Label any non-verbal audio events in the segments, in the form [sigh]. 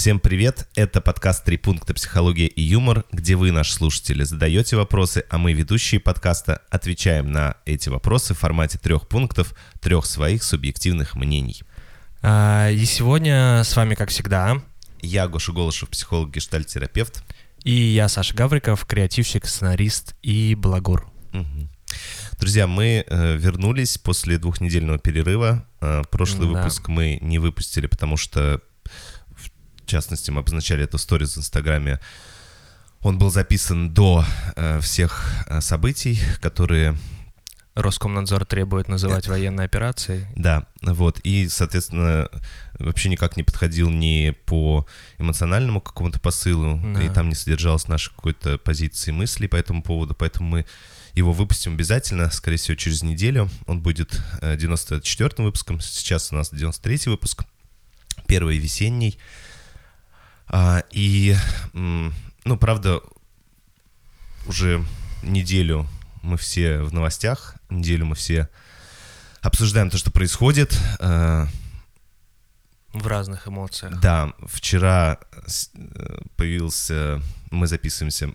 Всем привет! Это подкаст «Три пункта. Психология и юмор», где вы, наши слушатели, задаете вопросы, а мы, ведущие подкаста, отвечаем на эти вопросы в формате трех пунктов, трех своих субъективных мнений. А, И сегодня с вами, как всегда, Я Гоша Голышев, психолог, гештальт-терапевт. и я, Саша Гавриков, креативщик, сценарист и балагур. Мгм. Друзья, мы э, вернулись после двухнедельного перерыва. Э, прошлый Да. выпуск мы не выпустили, потому что, частности, мы обозначали это сторис в Инстаграме. Он был записан до э, всех э, событий, которые Роскомнадзор требует называть военной операцией. Да, вот, и, соответственно, вообще никак не подходил ни по эмоциональному какому-то посылу, Да. и там не содержалось нашей какой-то позиции мысли по этому поводу, поэтому мы его выпустим обязательно, скорее всего, через неделю. Он будет э, 94-м выпуском, сейчас у нас 93-й выпуск, первый весенний. А, и, ну, правда, уже неделю мы все в новостях, неделю мы все обсуждаем то, что происходит. Э, В разных эмоциях. Да, вчера э, появился, мы записываемся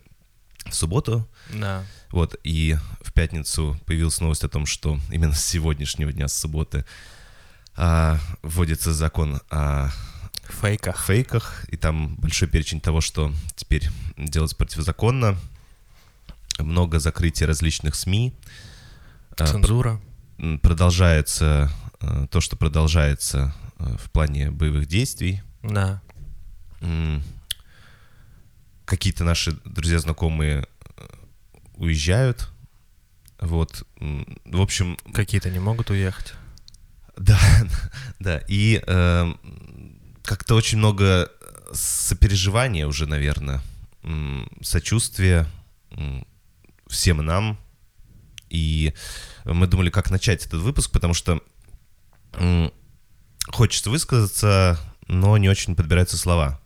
в субботу, Да. вот, и в пятницу появилась новость о том, что именно с сегодняшнего дня, с субботы, а, вводится закон о фейках. фейках, и там большой перечень того, что теперь делать противозаконно, много закрытия различных СМИ, а, Цензура. продолжается э, то, что продолжается э, в плане боевых действий. Да. Какие-то наши друзья, знакомые уезжают. Вот. В общем, Какие-то не могут уехать. да, [laughs] да. И э, как-то очень много сопереживания уже, наверное, сочувствия всем нам. И мы думали, как начать этот выпуск, потому что хочется высказаться, но не очень подбираются слова.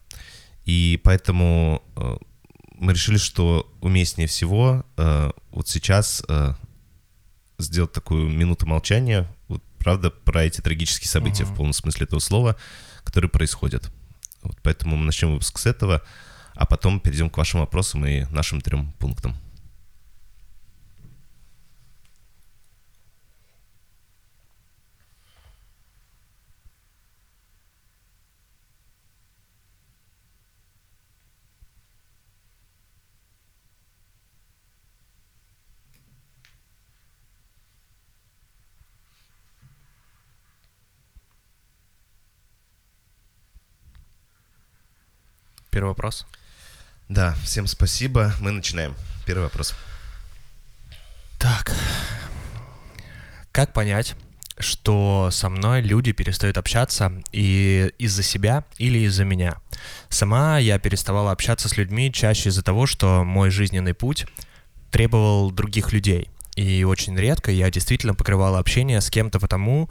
И поэтому э, мы решили, что уместнее всего э, вот сейчас э, сделать такую минуту молчания, вот, правда, про эти трагические события Мгм. в полном смысле этого слова, которые происходят. Вот, поэтому мы начнем выпуск с этого, а потом перейдем к вашим вопросам и нашим трем пунктам. Первый вопрос. Да, всем спасибо. Мы начинаем. Первый вопрос. Так. Как понять, что со мной люди перестают общаться и из-за себя или из-за меня? Сама я переставала общаться с людьми чаще из-за того, что мой жизненный путь требовал других людей. И очень редко я действительно покрывала общение с кем-то потому,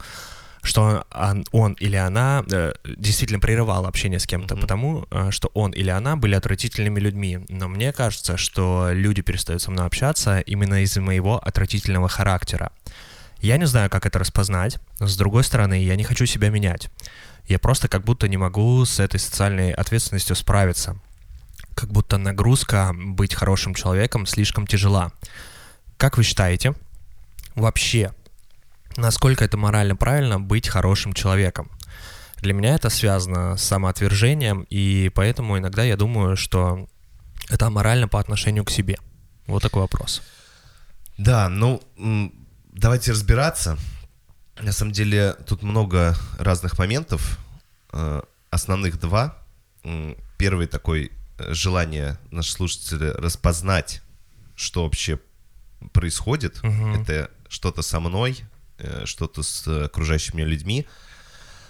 что он, он или она э, действительно прерывала общение с кем-то, Мгм. потому э, что он или она были отвратительными людьми. Но мне кажется, что люди перестают со мной общаться именно из-за моего отвратительного характера. Я не знаю, как это распознать. С другой стороны, я не хочу себя менять. Я просто как будто не могу с этой социальной ответственностью справиться. Как будто нагрузка быть хорошим человеком слишком тяжела. Как вы считаете, вообще, насколько это морально правильно быть хорошим человеком? Для меня это связано с самоотвержением, и поэтому иногда я думаю, что это морально по отношению к себе. Вот такой вопрос. Да, ну, давайте разбираться. На самом деле, тут много разных моментов. Э, Основных два. Первый такой э, желание наших слушателей распознать, что вообще происходит. Мгм. Это что-то со мной, что-то с окружающими меня людьми.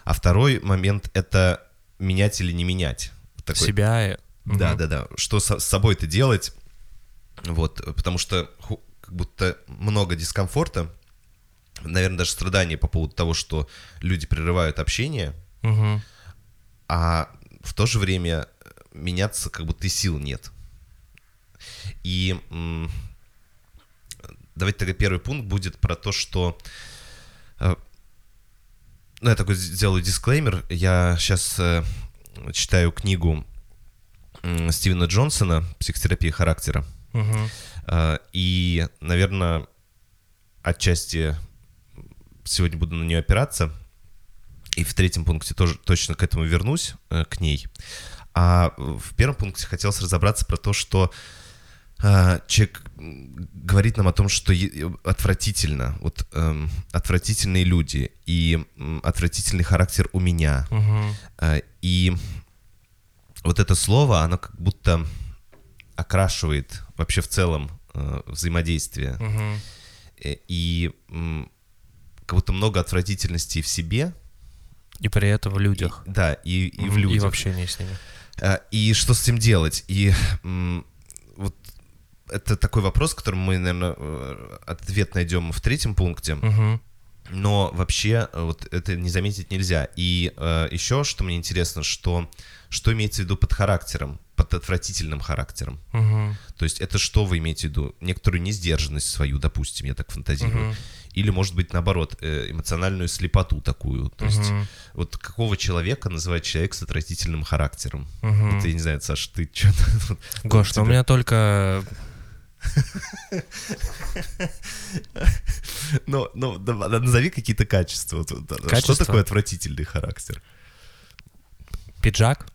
А второй момент — это менять или не менять. Такой, Себя. э, да, мгм. да, да. Что с собой-то делать? Вот, потому что как будто много дискомфорта, наверное, даже страдания по поводу того, что люди прерывают общение, Мгм. а в то же время э, меняться как будто и сил нет. И давайте тогда первый пункт будет про то, что э, ну, я такой сделаю дисклеймер. Я сейчас читаю книгу Стивена Джонсона «Психотерапия характера». Э, И, наверное, отчасти сегодня буду на нее опираться. И в третьем пункте тоже точно к этому вернусь, э, к ней. А в первом пункте хотелось разобраться про то, что э, человек говорит нам о том, что е- отвратительно, вот эм, отвратительные люди и отвратительный характер у меня. Мгм. Э, И вот это слово, оно как будто окрашивает вообще в целом э, взаимодействие. Мгм. Э, И м, как будто много отвратительности в себе, И при этом в людях. и- да, и, и в людях. И в общении с ними. Э, И что с этим делать? И м, это такой вопрос, который мы, наверное, ответ найдем в третьем пункте. Мгм. Но вообще э, вот это не заметить нельзя. И э, еще, что мне интересно, что что имеется в виду под характером, под отвратительным характером. Мгм. То есть это что вы имеете в виду? Некоторую несдержанность свою, допустим, я так фантазирую. Мгм. Или, может быть, наоборот, э, эмоциональную слепоту такую. То есть Мгм. вот какого человека называть человек с отвратительным характером? Мгм. Вот я не знаю, Саш, ты что-то... [laughs] Гош, ну у меня только... Ну, ну, назови какие-то качества. Что такое отвратительный характер? Пиджак?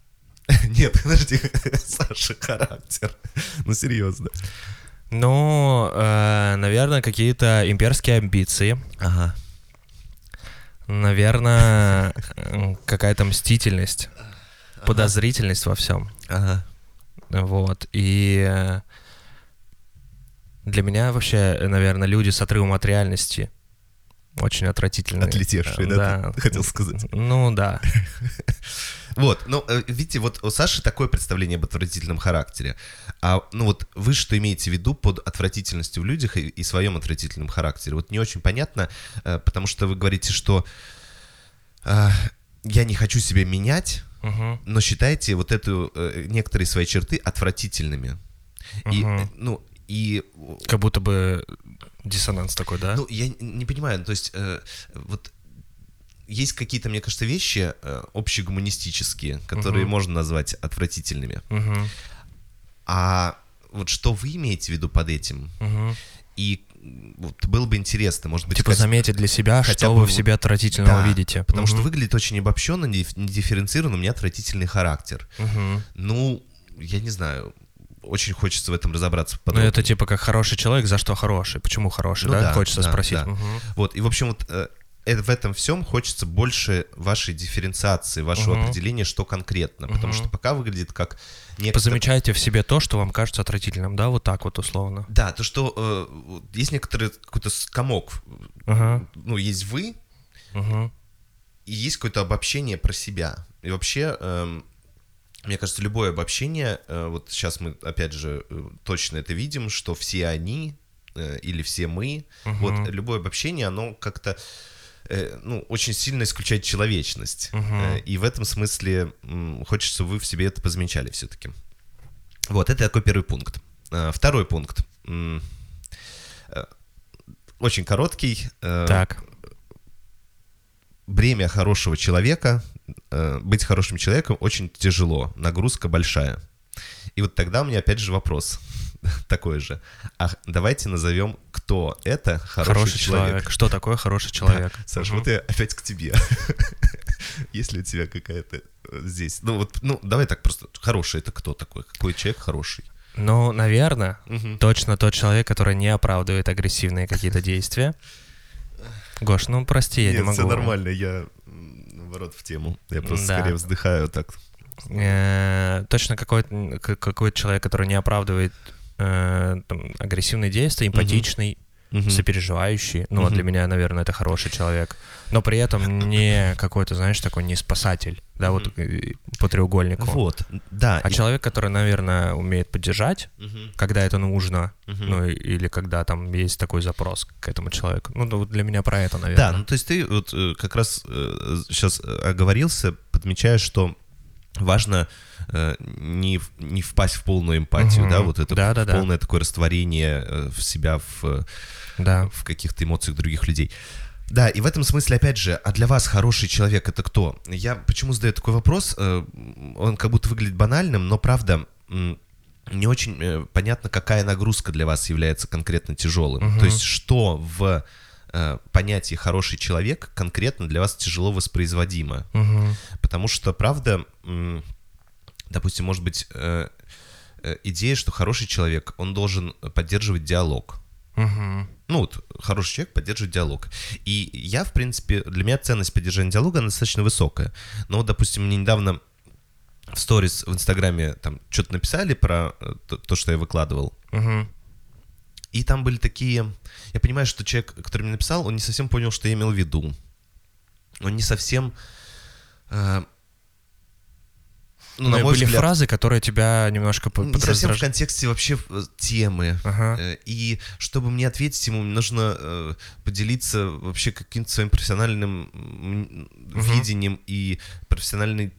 [laughs] Нет, подожди, [laughs] Саша, характер. Ну, серьезно. Ну, э, наверное, какие-то имперские амбиции. Ага. Наверное, э, какая-то мстительность, подозрительность во всем. Ага. Вот. И э, для меня вообще, наверное, люди с отрывом от реальности очень отвратительные. Отлетевшие, да, ты хотел сказать? Ну да. [laughs] Вот, ну, э, видите, вот у Саши такое представление об отвратительном характере. А, ну вот, вы что имеете в виду под отвратительностью в людях и, и своем отвратительном характере? Вот не очень понятно, э, потому что вы говорите, что э, я не хочу себя менять, Мгм. но считаете вот эту, э, некоторые свои черты отвратительными. И, э, ну, и Как будто бы диссонанс такой, да? Ну, я не понимаю, то есть э, вот есть какие-то, мне кажется, вещи э, общегуманистические, которые Мгм. можно назвать отвратительными. Мгм. А вот что вы имеете в виду под этим? Мгм. И вот было бы интересно, может быть, Типа хотя- заметить для себя, хотя что бы вы в себе отвратительного Да, видите. Потому что Мгм. выглядит очень обобщенно, не диф- не дифференцировано, у меня отвратительный характер. Мгм. Ну, я не знаю, очень хочется в этом разобраться Ну, подробнее. это типа как хороший человек, за что хороший? Почему хороший, Ну да? да, Хочется да, спросить. да. Мгм. Вот, и, в общем, вот э, э, в этом всем хочется больше вашей дифференциации, вашего Мгм. определения, что конкретно. Потому Мгм. что пока выглядит как некто... Позамечайте в себе то, что вам кажется отвратительным, да, вот так вот условно. Да, то, что э, есть некоторый какой-то скомок. Ага. Ну, есть вы, Мгм. и есть какое-то обобщение про себя. И вообще, эм, мне кажется, любое обобщение, э, вот сейчас мы, опять же, э, точно это видим, что все они э, или все мы, Мгм. вот любое обобщение, оно как-то ну, очень сильно исключает человечность. Э, И в этом смысле хочется, чтобы вы в себе это позамечали все-таки. Вот, это такой первый пункт. Второй пункт. Очень короткий. Так. бремя хорошего человека, быть хорошим человеком очень тяжело, нагрузка большая. И вот тогда у меня опять же вопрос [laughs] такой же. А давайте назовем, кто это хороший, Хороший, человек. человек. Что такое хороший человек? Да, Саша, Мгм. вот я опять к тебе. [laughs] Есть ли у тебя какая-то э, здесь? Ну вот, ну давай так просто. Хороший это кто такой? Какой человек хороший? Ну, наверное, Мгм. точно тот человек, который не оправдывает агрессивные какие-то действия. Гош, ну прости, я не Нет, могу. все нормально, я наоборот в тему. Я просто Да. скорее вздыхаю так. Э, Точно какой-то к- какой-то человек, который не оправдывает э, там, агрессивные действия, эмпатичный, Мгм. сопереживающий. Ну, вот Мгм. для меня, наверное, это хороший человек. Но при этом не какой-то, знаешь, такой не спасатель, да, вот э, по треугольнику. Вот, да. А и- человек, который, наверное, умеет поддержать, Мгм. когда это нужно, Мгм. ну, или когда там есть такой запрос к этому человеку. Ну, да, вот для меня про это, Да, наверное. ну то есть ты вот э, как раз сейчас оговорился, подмечаешь, что важно э, не, не впасть в полную эмпатию, Мгм. да, вот это Да-да-да. полное такое растворение э, в себя в, э, Да. в каких-то эмоциях других людей. Да, и в этом смысле, опять же, а для вас хороший человек это кто? Я почему задаю такой вопрос? Э, он как будто выглядит банальным, но правда не очень э, понятно, какая нагрузка для вас является конкретно тяжелым. Угу. То есть что в э, понятии хороший человек конкретно для вас тяжело воспроизводимо. Угу. Потому что, правда, допустим, может быть идея, что хороший человек, он должен поддерживать диалог. Угу. Ну вот, хороший человек поддерживает диалог. И я, в принципе, для меня ценность поддержания диалога достаточно высокая. Но вот, допустим, мне недавно в сторис в Инстаграме там что-то написали про э, то, то, что я выкладывал. Угу. И там были такие... Я понимаю, что человек, который мне написал, он не совсем понял, что я имел в виду. Он не совсем... Э, ну, на мой были взгляд, фразы, которые тебя немножко Не совсем в контексте вообще э, темы. Ага. Э, и чтобы мне ответить ему, нужно э, поделиться вообще каким-то своим профессиональным угу. видением и профессиональной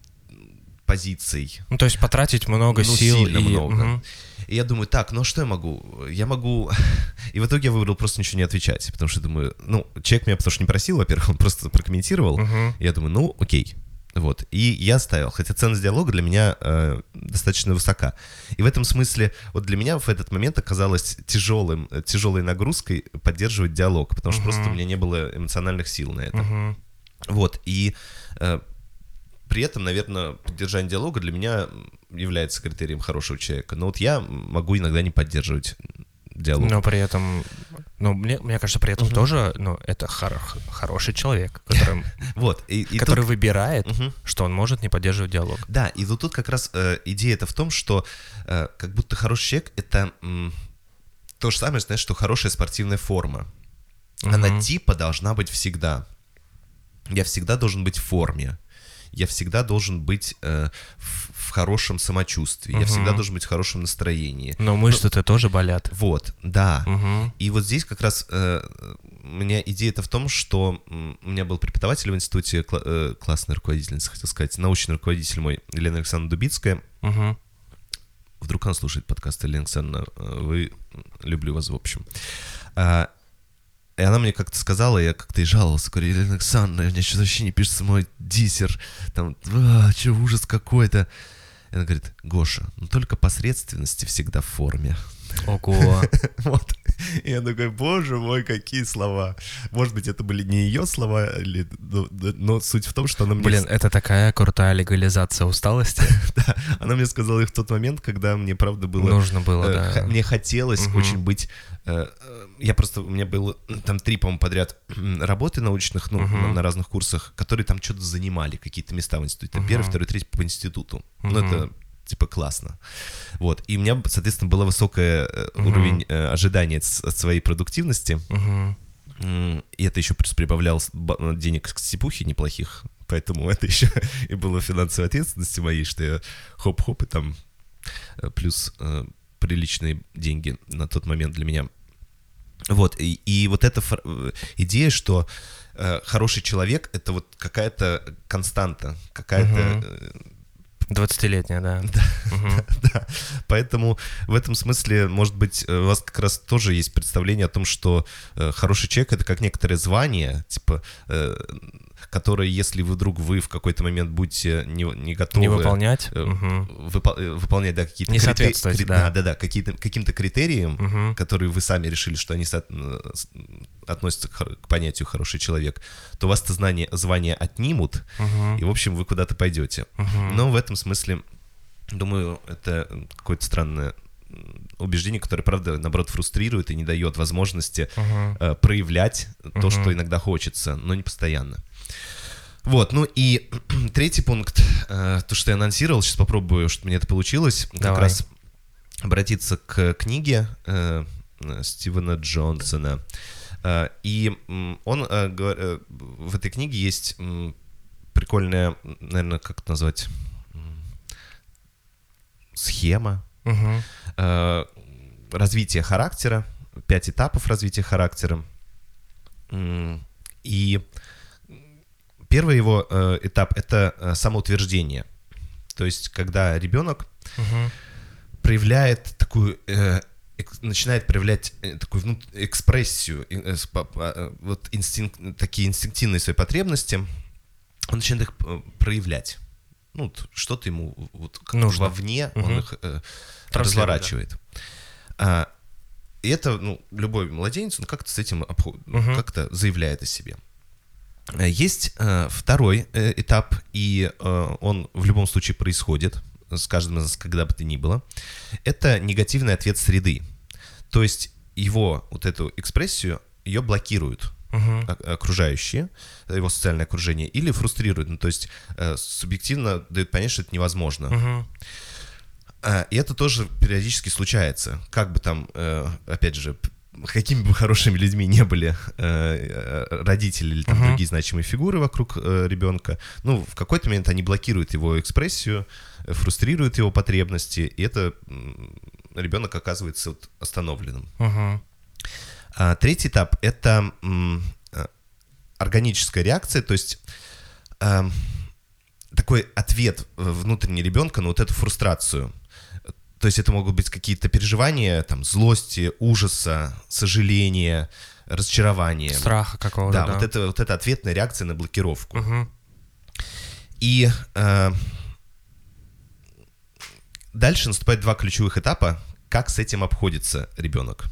позиций. Ну, то есть потратить много ну, сил. Сильно и... много. Угу. И я думаю, так, ну а что я могу? Я могу... [laughs] И в итоге я выбрал просто ничего не отвечать, потому что думаю, ну, человек меня потому что не просил, во-первых, он просто прокомментировал. Угу. Я думаю, ну, окей, вот. И я ставил, хотя ценность диалога для меня э, достаточно высока. И в этом смысле, вот для меня в этот момент оказалось тяжелым, тяжелой нагрузкой поддерживать диалог, потому что uh-huh. просто у меня не было эмоциональных сил на это. Uh-huh. Вот. И э, при этом, наверное, поддержание диалога для меня является критерием хорошего человека. Но вот я могу иногда не поддерживать диалог. Но при этом, ну, мне, мне кажется, при этом угу. тоже, ну, это хор- хороший человек, которым, [laughs] вот, и, и который тут... выбирает, угу. что он может не поддерживать диалог. Да, и вот тут как раз э, идея это в том, что э, как будто хороший человек — это м, то же самое, знаешь, что хорошая спортивная форма. Угу. Она типа должна быть всегда. Я всегда должен быть в форме я всегда должен быть э, в хорошем самочувствии, угу. я всегда должен быть в хорошем настроении. Но мышцы-то тоже болят. Вот, да. Угу. И вот здесь как раз э, у меня идея-то в том, что у меня был преподаватель в институте, кла- э, классная руководительница, хотел сказать, научный руководитель мой, Елена Александровна Дубицкая. Угу. Вдруг она слушает подкаст Елена Александровна, э, вы, люблю вас в общем. А, и она мне как-то сказала, я как-то и жаловался, говорю, Елена Александровна, у меня что-то вообще не пишется мой диссер, там, а, что ужас какой-то. Она говорит, Гоша, ну только посредственности всегда в форме. Ого. [laughs] Вот. И я такой, боже мой, какие слова. Может быть, это были не ее слова, или, но, но суть в том, что она мне... Блин, это такая крутая легализация усталости. [laughs] да, она мне сказала их в тот момент, когда мне, правда, было... Нужно было, э, да. Мне хотелось угу. очень быть... Э, э, я просто... У меня было там три, по-моему, подряд работы научных, ну, угу. на разных курсах, которые там что-то занимали, какие-то места в институте. Угу. Первый, второй, третий по институту. Ну, это типа классно. Вот. И у меня, соответственно, был высокий uh-huh. уровень э, ожидания от, своей продуктивности. Uh-huh. И это еще плюс прибавлял денег к степухе неплохих. Поэтому [laughs] это еще и было финансовой ответственности моей, что я хоп-хоп и там э, плюс э, приличные деньги на тот момент для меня. Вот, и, и вот эта э, идея, что э, хороший человек — это вот какая-то константа, какая-то... Угу 20-летняя, да. Да, угу. [laughs] да. Поэтому в этом смысле, может быть, э, у вас как раз тоже есть представление о том, что э, хороший человек это как некоторое звание, типа э, которые, если вы вдруг вы в какой-то момент будете не, не готовы... Не выполнять. Э, выпо- э, выполнять, да, какие-то... Не критери- соответствовать, крит- да. Да, да, какие-то, каким-то критериям, угу. которые вы сами решили, что они со- относятся к, к понятию «хороший человек», то у вас это знание, звание отнимут, угу. и, в общем, вы куда-то пойдете. Угу. Но в этом смысле, думаю, это какое-то странное убеждение, которое, правда, наоборот, фрустрирует и не дает возможности uh-huh. э, проявлять uh-huh. то, что иногда хочется, но не постоянно. Вот, ну и [clears throat] третий пункт, э, то, что я анонсировал, сейчас попробую, чтобы мне это получилось, Давай. как раз обратиться к книге э, Стивена Джонсона. Э, и он, э, в этой книге есть прикольная, наверное, как это назвать, схема угу. э, развития характера, пять этапов развития характера. И Первый его э, этап это э, самоутверждение. То есть, когда ребенок угу. проявляет такую э, начинает проявлять э, такую внут- экспрессию, э, вот инстинкт, такие инстинктивные свои потребности, он начинает их проявлять. Ну, что-то ему вот Нужно. вовне он Мгм. их э, разворачивает. А, и это, ну, любой младенец, он как-то с этим обхо- ну, Мгм. как-то заявляет о себе. Э, Есть э, второй э, этап, и э, он в любом случае происходит с каждым из нас, когда бы то ни было. Это негативный ответ среды. То есть его вот эту экспрессию, ее блокируют о- окружающие, его социальное окружение, или фрустрируют. Ну, то есть э, субъективно дают понять, что это невозможно. А, И это тоже периодически случается. Как бы там, опять же, какими бы хорошими людьми не были э, э, родители или там Мгм. другие значимые фигуры вокруг э, ребенка, ну, в какой-то момент они блокируют его экспрессию, э, фрустрируют его потребности, и это ребенок оказывается вот остановленным. Мгм. А, третий этап — это э, органическая реакция, то есть эм, такой ответ э, внутренний ребенка на вот эту фрустрацию. То есть это могут быть какие-то переживания, там, злости, ужаса, сожаления, разочарования. Страха какого-то, Да, да. вот это вот эта ответная реакция на блокировку. Мгм. И э, дальше наступает два ключевых этапа, как с этим обходится ребенок.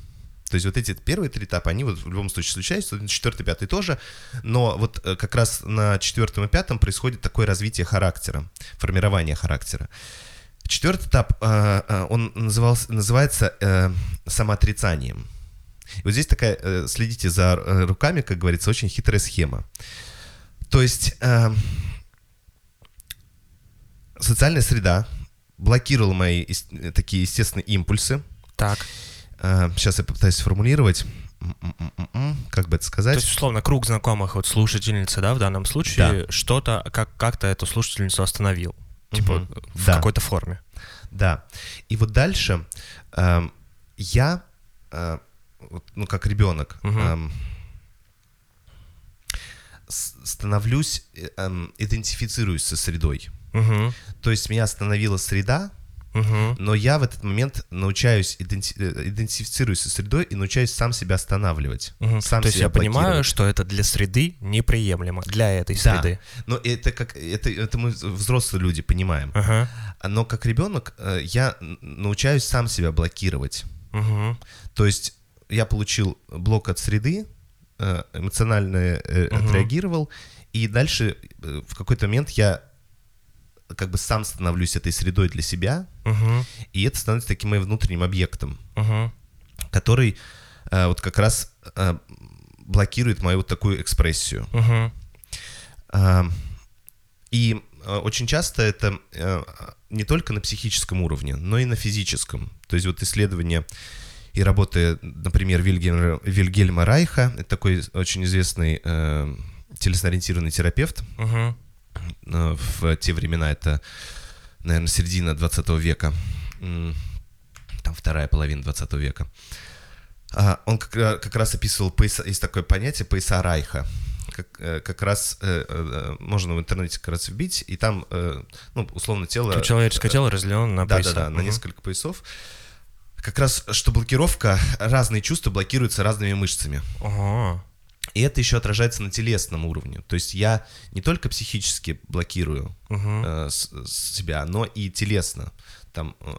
То есть вот эти первые три этапа, они вот в любом случае случаются, четвертый, пятый тоже, но вот э, как раз на четвертом и пятом происходит такое развитие характера, формирование характера. Четвертый этап, э, э, он назывался, называется э, самоотрицанием. И вот здесь такая, следите за руками, как говорится, очень хитрая схема. То есть социальная среда блокировала мои такие естественные импульсы. Так. Сейчас я попытаюсь сформулировать, как бы это То сказать. есть, условно, круг знакомых, вот слушательницы, да, в данном случае, что-то, как, как-то эту слушательницу остановил. Типа, в Да. какой-то форме. Да. И вот дальше эм, я, э, вот, ну, как ребенок, с- становлюсь, э, эм, идентифицируюсь со средой. Угу. То есть меня остановила среда, Угу. но я в этот момент научаюсь, иденти- э, идентифицируюсь со средой и научаюсь сам себя останавливать. Сам То есть себя я понимаю, что это для среды неприемлемо, для этой Да. среды. Но это как это, это мы взрослые люди понимаем. Ага. Но как ребенок э, я научаюсь сам себя блокировать. Угу. То есть я получил блок от среды, э, эмоционально Мгм. отреагировал, и дальше в какой-то момент я как бы сам становлюсь этой средой для себя, Угу. и это становится таким моим внутренним объектом, Угу. который э, вот как раз э, блокирует мою вот такую экспрессию. Угу. А, И э, очень часто это э, не только на психическом уровне, но и на физическом. То есть вот исследования и работы, например, Вильгельма, Вильгельма Райха, это такой очень известный э, телесно-ориентированный терапевт, Угу. Э, в те времена это, наверное, середина 20 века, там вторая половина 20 века. А, Он как, ра- как раз описывал пояса, есть такое понятие пояса Райха. Как, э, как раз э, э, можно в интернете как раз вбить, и там, э, ну, условно, тело... Человеческое тело разделено на Да, пояса. да, да, на несколько поясов. Как раз, что блокировка, разные чувства блокируются разными мышцами. Ага. И это еще отражается на телесном уровне. То есть я не только психически блокирую Мгм. э, с- с себя, но и телесно. Там э,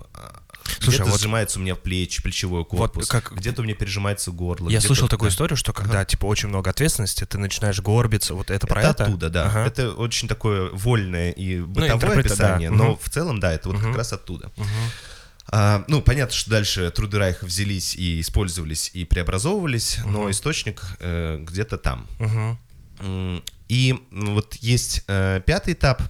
Слушай, где-то вот- сжимается у меня плечи, плечевой корпус, как- где-то у меня пережимается горло. Я слышал такую да. историю, что когда, типа, очень много ответственности, ты начинаешь горбиться, вот это про это это? оттуда, да. Ага. Ну, Это очень такое вольное и бытовое интерпрета- да. описание, но Мгм. в целом, да, это вот Мгм. как раз оттуда. Мгм. А, ну, понятно, что дальше труды Райха взялись и использовались и преобразовывались, но Мгм. источник э, где-то там. М, И вот есть э, пятый этап,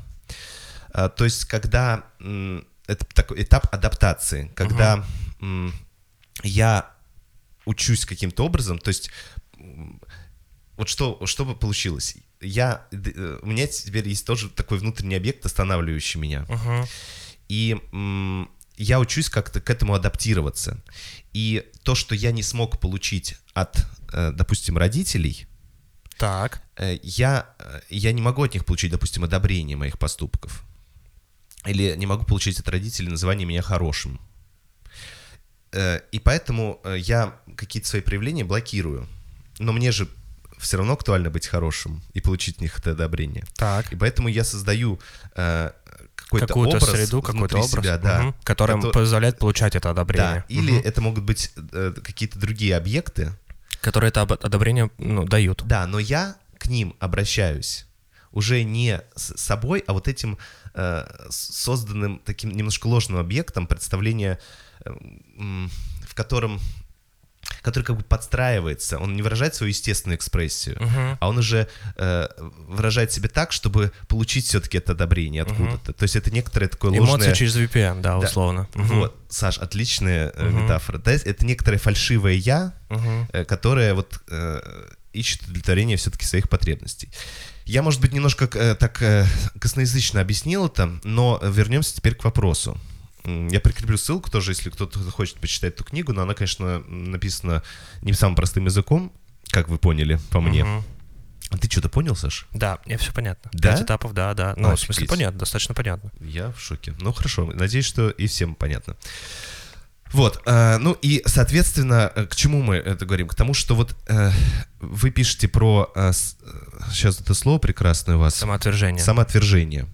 а, то есть когда м, это такой этап адаптации, когда м, я учусь каким-то образом, то есть вот что, что бы получилось? Я, э, у меня теперь есть тоже такой внутренний объект, останавливающий меня. Мгм. И я учусь как-то к этому адаптироваться. И то, что я не смог получить от, э, допустим, родителей, Так. э, я, э, я не могу от них получить, допустим, одобрение моих поступков. Или не могу получить от родителей называние меня хорошим. и поэтому я какие-то свои проявления блокирую. Но мне же все равно актуально быть хорошим и получить в них это одобрение. Так. И поэтому я создаю э, какой-то Какую-то образ среду, какой-то образ, себя, да, мгм, который Кото- позволяет получать это одобрение. да. Или Мгм. это могут быть э, какие-то другие объекты, Которые это об- одобрение ну, дают. Да, но я к ним обращаюсь уже не с собой, а вот этим э, созданным таким немножко ложным объектом представления, э, в котором который как бы подстраивается, он не выражает свою естественную экспрессию, Мгм. а он уже э, выражает себя так, чтобы получить все-таки это одобрение откуда-то. То есть это некоторое такое ложное... Эмоции через VPN, да, Да. условно. Мгм. Вот, Саш, отличная Мгм. метафора. Да, это некоторое фальшивое я, э, которая вот э, ищет удовлетворение все-таки своих потребностей. Я, может быть, немножко э, так э, косноязычно объяснил это, но вернемся теперь к вопросу. Я прикреплю ссылку тоже, если кто-то хочет почитать эту книгу, но она, конечно, написана не самым простым языком, как вы поняли по мне. Мгм. А ты что-то понял, Саш? Да, мне все понятно. Да? Пять этапов, да, да. Ну, в смысле, Офигеть. понятно, достаточно понятно. Я в шоке. Ну хорошо, надеюсь, что и всем понятно. Вот, э, ну и, соответственно, э, к чему мы это говорим? К тому, что вот э, вы пишете про, сейчас это слово прекрасное у вас, Самоотвержение. самоотвержение.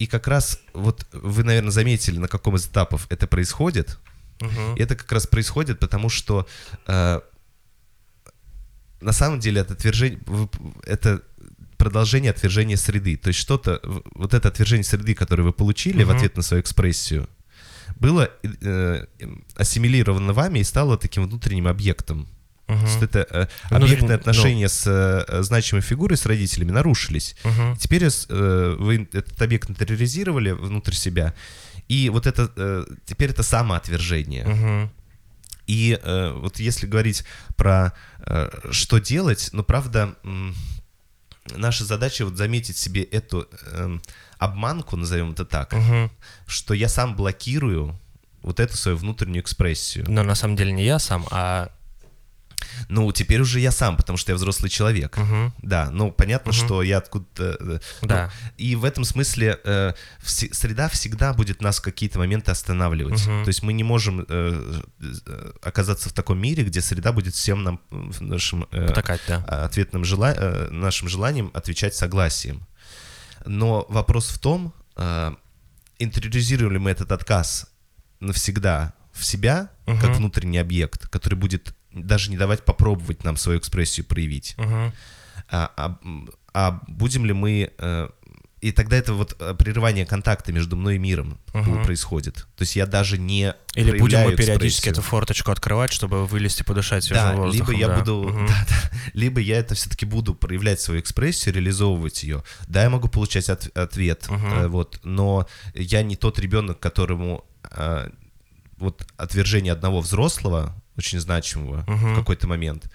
И как раз вот вы, наверное, заметили, на каком из этапов это происходит. Мгм. И это как раз происходит, потому что э, на самом деле это отвержение, это продолжение отвержения среды. То есть что-то, в- вот это отвержение среды, которое вы получили в Мгм. ответ на свою экспрессию, было э, ассимилировано вами и стало таким внутренним объектом. Мгм. это э, объектные отношения с э, значимой фигурой, с родителями нарушились. Мгм. Теперь э, вы этот объект интериоризировали внутрь себя, и вот это э, теперь это самоотвержение. Мгм. И э, вот если говорить про э, что делать, ну правда, м, наша задача вот заметить себе эту эм, обманку, назовем это так, Мгм. что я сам блокирую вот эту свою внутреннюю экспрессию. Но на самом деле не я сам, а... Ну, теперь уже я сам, потому что я взрослый человек. Мгм. Да, ну понятно, Мгм. что я откуда-то... э, ну, Да. и в этом смысле э, все- среда всегда будет нас в какие-то моменты останавливать. Мгм. То есть мы не можем э, э, оказаться в таком мире, где среда будет всем нам э, в нашим э, Потакать, да. ответным жела... э, нашим желанием отвечать согласием. Но вопрос в том, э, интериоризируем ли мы этот отказ навсегда в себя, как Мгм. внутренний объект, который будет даже не давать попробовать нам свою экспрессию проявить. Мгм. А, а, а будем ли мы... э, и тогда это вот э, прерывание контакта между мной и миром Мгм. происходит. То есть я даже не Или будем мы периодически экспрессию. эту форточку открывать, чтобы вылезти, подышать свежим Да, воздухом. либо я да. буду, Мгм. да, [laughs] да, либо я это все-таки буду проявлять свою экспрессию, реализовывать ее. Да, я могу получать от- ответ, э, вот, но я не тот ребенок, которому вот отвержение одного взрослого, очень значимого Мгм. в какой-то момент,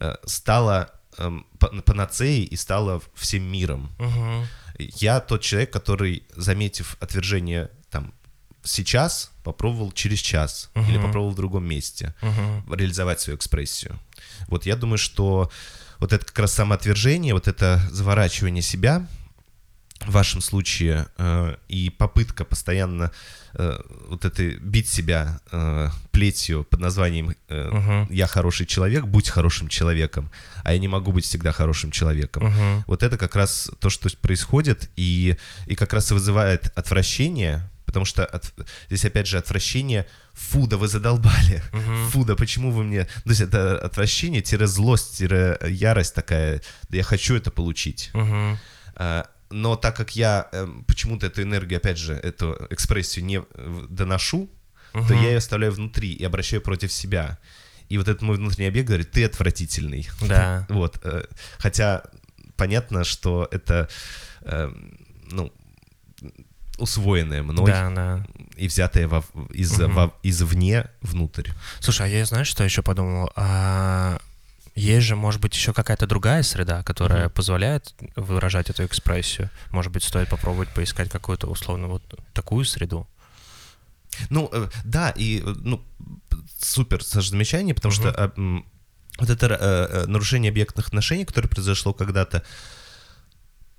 э, стало эм, пан- панацеей и стало всем миром. Мгм. Я тот человек, который, заметив отвержение там сейчас, попробовал через час или Мгм. попробовал в другом месте Мгм. реализовать свою экспрессию. Вот я думаю, что вот это как раз самоотвержение, вот это заворачивание себя в вашем случае э, и попытка постоянно э, вот это бить себя э, плетью под названием э, Мгм. «я хороший человек, будь хорошим человеком», а я не могу быть всегда хорошим человеком. Мгм. Вот это как раз то, что происходит, и, и как раз и вызывает отвращение, потому что от- здесь опять же отвращение «фу, да вы задолбали», Мгм. «фу, да почему вы мне...» То есть это отвращение, тире злость, тире ярость такая, «Да я хочу это получить. Мгм. А, Но так как я эм, почему-то эту энергию, опять же, эту экспрессию не э, доношу, то Мгм. я ее оставляю внутри и обращаю против себя. И вот этот мой внутренний объект говорит, ты отвратительный. Да. [laughs] Вот. э, Хотя понятно, что это, э, ну, усвоенное мной Да, да. и взятое во- из, Мгм. во- извне внутрь. Слушай, а я знаешь, что еще подумал? А, есть же, может быть, еще какая-то другая среда, которая Мгм. позволяет выражать эту экспрессию. Может быть, стоит попробовать поискать какую-то условно вот такую среду. Ну, э, да, и, э, ну, супер, Саша, замечание, потому Мгм. что э, вот это э, э, нарушение объектных отношений, которое произошло когда-то,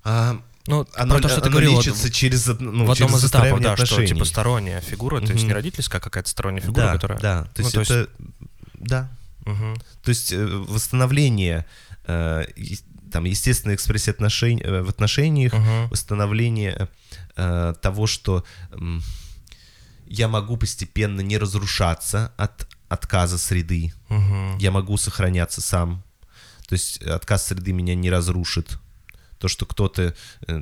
а, Ну, Оно, про то, что ты оно говорил, лечится через, од- ну, в одном через из этапов, да, что отношений. типа сторонняя фигура, то есть не родительская, а какая-то сторонняя фигура, да, которая... да, то Ну, есть то есть- это, да, То есть э, восстановление э, там естественной экспрессии отношений э, в отношениях, Мгм. восстановление того, что я могу постепенно не разрушаться от отказа среды, Мгм. я могу сохраняться сам. То есть отказ среды меня не разрушит. То, что кто-то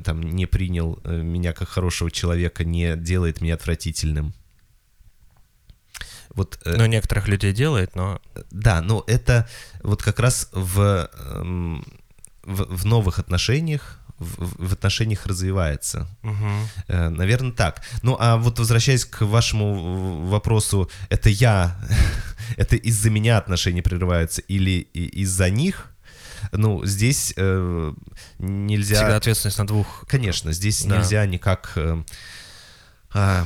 там не принял меня как хорошего человека, не делает меня отвратительным. Вот, э, Ну, некоторых людей делает, но... да, но это вот как раз в, эм, в, в новых отношениях, в, в отношениях развивается. Мгм. Наверное, так. Ну, а вот возвращаясь к вашему вопросу, это я, [laughs] это из-за меня отношения прерываются или из-за них? Ну, здесь э, нельзя... Всегда ответственность на двух. Конечно, здесь Да. нельзя никак э, а,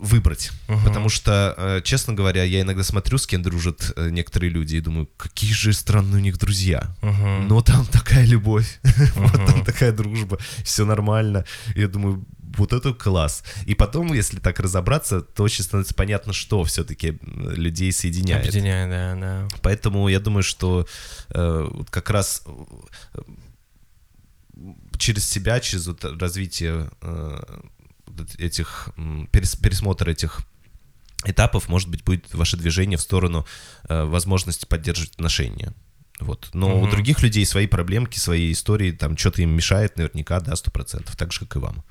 выбрать. Мгм. Потому что, э, честно говоря, я иногда смотрю, с кем дружат э, некоторые люди, и думаю, какие же странные у них друзья. Мгм. Но там [laughs] такая любовь, [laughs] вот там такая дружба, все нормально. Я думаю, вот это класс. И потом, если так разобраться, то очень становится понятно, что все-таки людей соединяет. Объединяет, да, да. Поэтому я думаю, что э, вот как раз э, через себя, через вот развитие э, этих, пересмотр этих этапов, может быть, будет ваше движение в сторону э, возможности поддерживать отношения. Вот. Но у Мгм. других людей свои проблемки, свои истории, там что-то им мешает наверняка, да, сто процентов, так же, как и вам.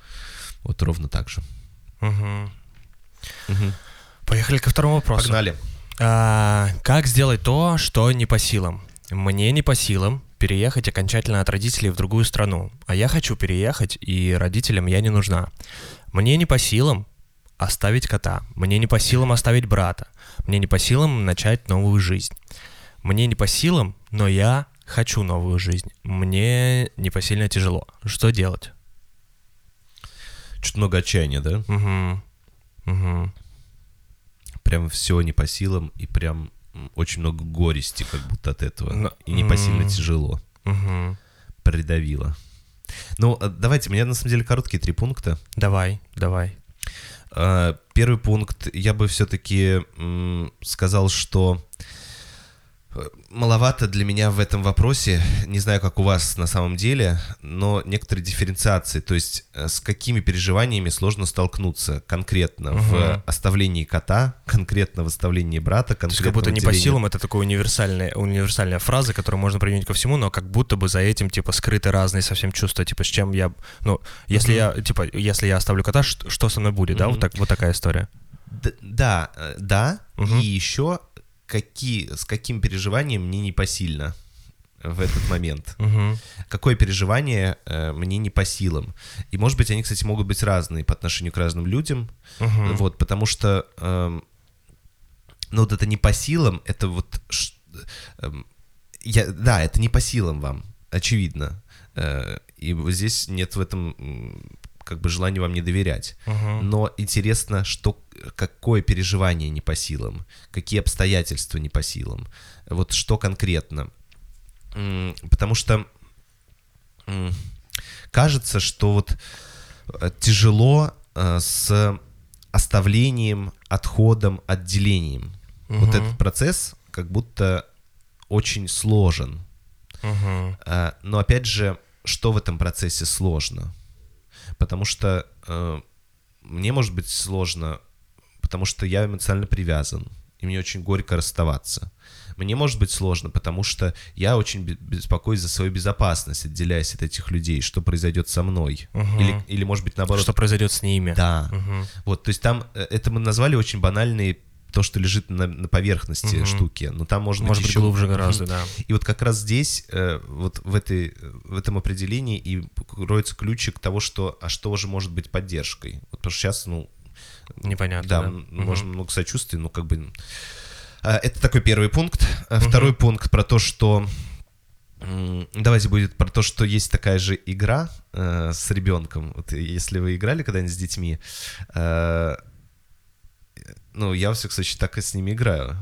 Вот ровно так же. Мгм. Мгм. Поехали ко второму вопросу. Погнали. А, как сделать то, что не по силам? Мне не по силам переехать окончательно от родителей в другую страну, а я хочу переехать, и родителям я не нужна. Мне не по силам оставить кота, мне не по силам оставить брата, мне не по силам начать новую жизнь. Мне не по силам, но я хочу новую жизнь. Мне непосильно тяжело. Что делать? Чуть много отчаяния, да? Угу. Угу. прям все не по силам и прям очень много горести как будто от этого. Но- И непосильно м. тяжело. Угу. Придавило. Ну, э, давайте, у меня на самом деле короткие три пункта. Давай, давай. Э, Первый пункт, я бы все-таки сказал, что маловато для меня в этом вопросе, не знаю, как у вас на самом деле, но некоторые дифференциации, то есть э, с какими переживаниями сложно столкнуться конкретно в Мгм. оставлении кота, конкретно в оставлении брата, То есть конкретно как будто в не по силам это такая универсальная, универсальная фраза, которую можно применить ко всему, но как будто бы за этим, типа, скрыты разные совсем чувства, типа, с чем я... Ну, если Мгм. я, типа, если я оставлю кота, что, что со мной будет, да? Вот, так, вот такая история. Д- Да, э, да. Мгм. И еще какие, с каким переживанием мне непосильно в этот момент. Какое переживание э, мне не по силам. И, может быть, они, кстати, могут быть разные по отношению к разным людям. Вот, потому что, эм, ну, вот это не по силам, это вот... эм, я, да, это не по силам вам, очевидно. Э, и вот здесь нет в этом как бы желания вам не доверять. Мгм. Но интересно, что какое переживание не по силам, какие обстоятельства не по силам, вот что конкретно. Потому что кажется, что вот э, тяжело э, с оставлением, отходом, отделением. Вот Мгм. этот процесс как будто очень сложен. А, Но опять же, что в этом процессе сложно? Потому что э, мне может быть сложно, потому что я эмоционально привязан, и мне очень горько расставаться. Мне может быть сложно, потому что я очень бе- беспокоюсь за свою безопасность, отделяясь от этих людей, что произойдет со мной. Мгм. Или, или, может быть, наоборот. Что произойдет с ними? Да. Мгм. Вот, то есть там э, это мы назвали очень банальные то, что лежит на, на поверхности Мгм. штуки. Но там может, Может быть быть, еще глубже гораздо, да. и вот как раз здесь, э, вот в, этой, в этом определении и кроется ключик того, что, а что же может быть поддержкой. Вот потому что сейчас, ну, Непонятно, да, да? можно много сочувствия, но как бы... А, Это такой первый пункт. Мгм. Второй пункт про то, что... Давайте будет про то, что есть такая же игра э, с ребенком. Вот если вы играли когда-нибудь с детьми, э, ну, я, во всяком случае, так и с ними играю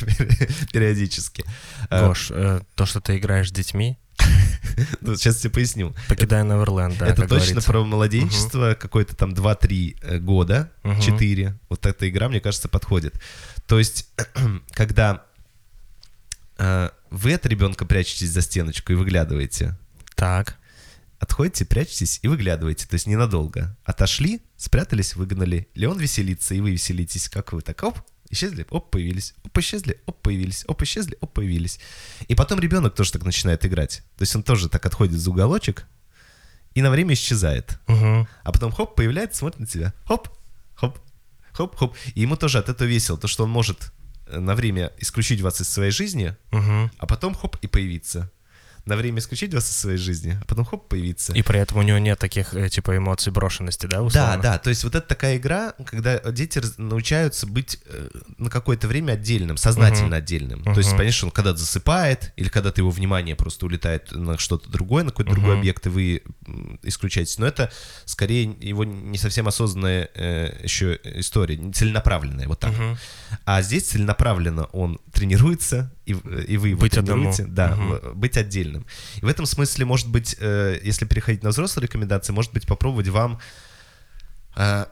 [laughs] периодически. Э, Гош, э, то, что ты играешь с детьми, [laughs] Ну, сейчас тебе поясню. Покидая Неверленд, да, Это точно говорится. про младенчество, какой-то там 2-3 э, года, Мгм. 4. Вот эта игра, мне кажется, подходит. То есть, [clears throat] когда э, вы от ребенка прячетесь за стеночку и выглядываете, Так. Отходите, прячетесь и выглядываете, то есть ненадолго. Отошли, спрятались, выгнали. Леон веселится, и вы веселитесь. Как вы так? Оп, исчезли, оп, появились. Оп, исчезли, оп, появились. Оп, исчезли, оп, появились. И потом ребенок тоже так начинает играть. То есть он тоже так отходит за уголочек и на время исчезает. Мгм. А потом хоп, появляется, смотрит на тебя. Хоп, хоп, хоп, хоп. И ему тоже от этого весело, то, что он может э, на время исключить вас из своей жизни, Мгм. а потом хоп и появиться. На время исключить вас из своей жизни, а потом хоп появиться. И при этом у него нет таких, э, типа, эмоций брошенности, да, Да, условно? да, то есть вот это такая игра, когда дети научаются быть э, на какое-то время отдельным, сознательно Мгм. отдельным. То есть, что он когда засыпает, или когда-то его внимание просто улетает на что-то другое, на какой-то другой Мгм. объект, и вы м, исключаетесь. Но это скорее его не совсем осознанная э, еще история, не целенаправленная, вот так. Мгм. А здесь целенаправленно он тренируется, и, и вы его Быть одному. тренируете. Да, Мгм. в- быть отдельным. И в этом смысле, может быть, э, если переходить на взрослые рекомендации, может быть, попробовать вам э,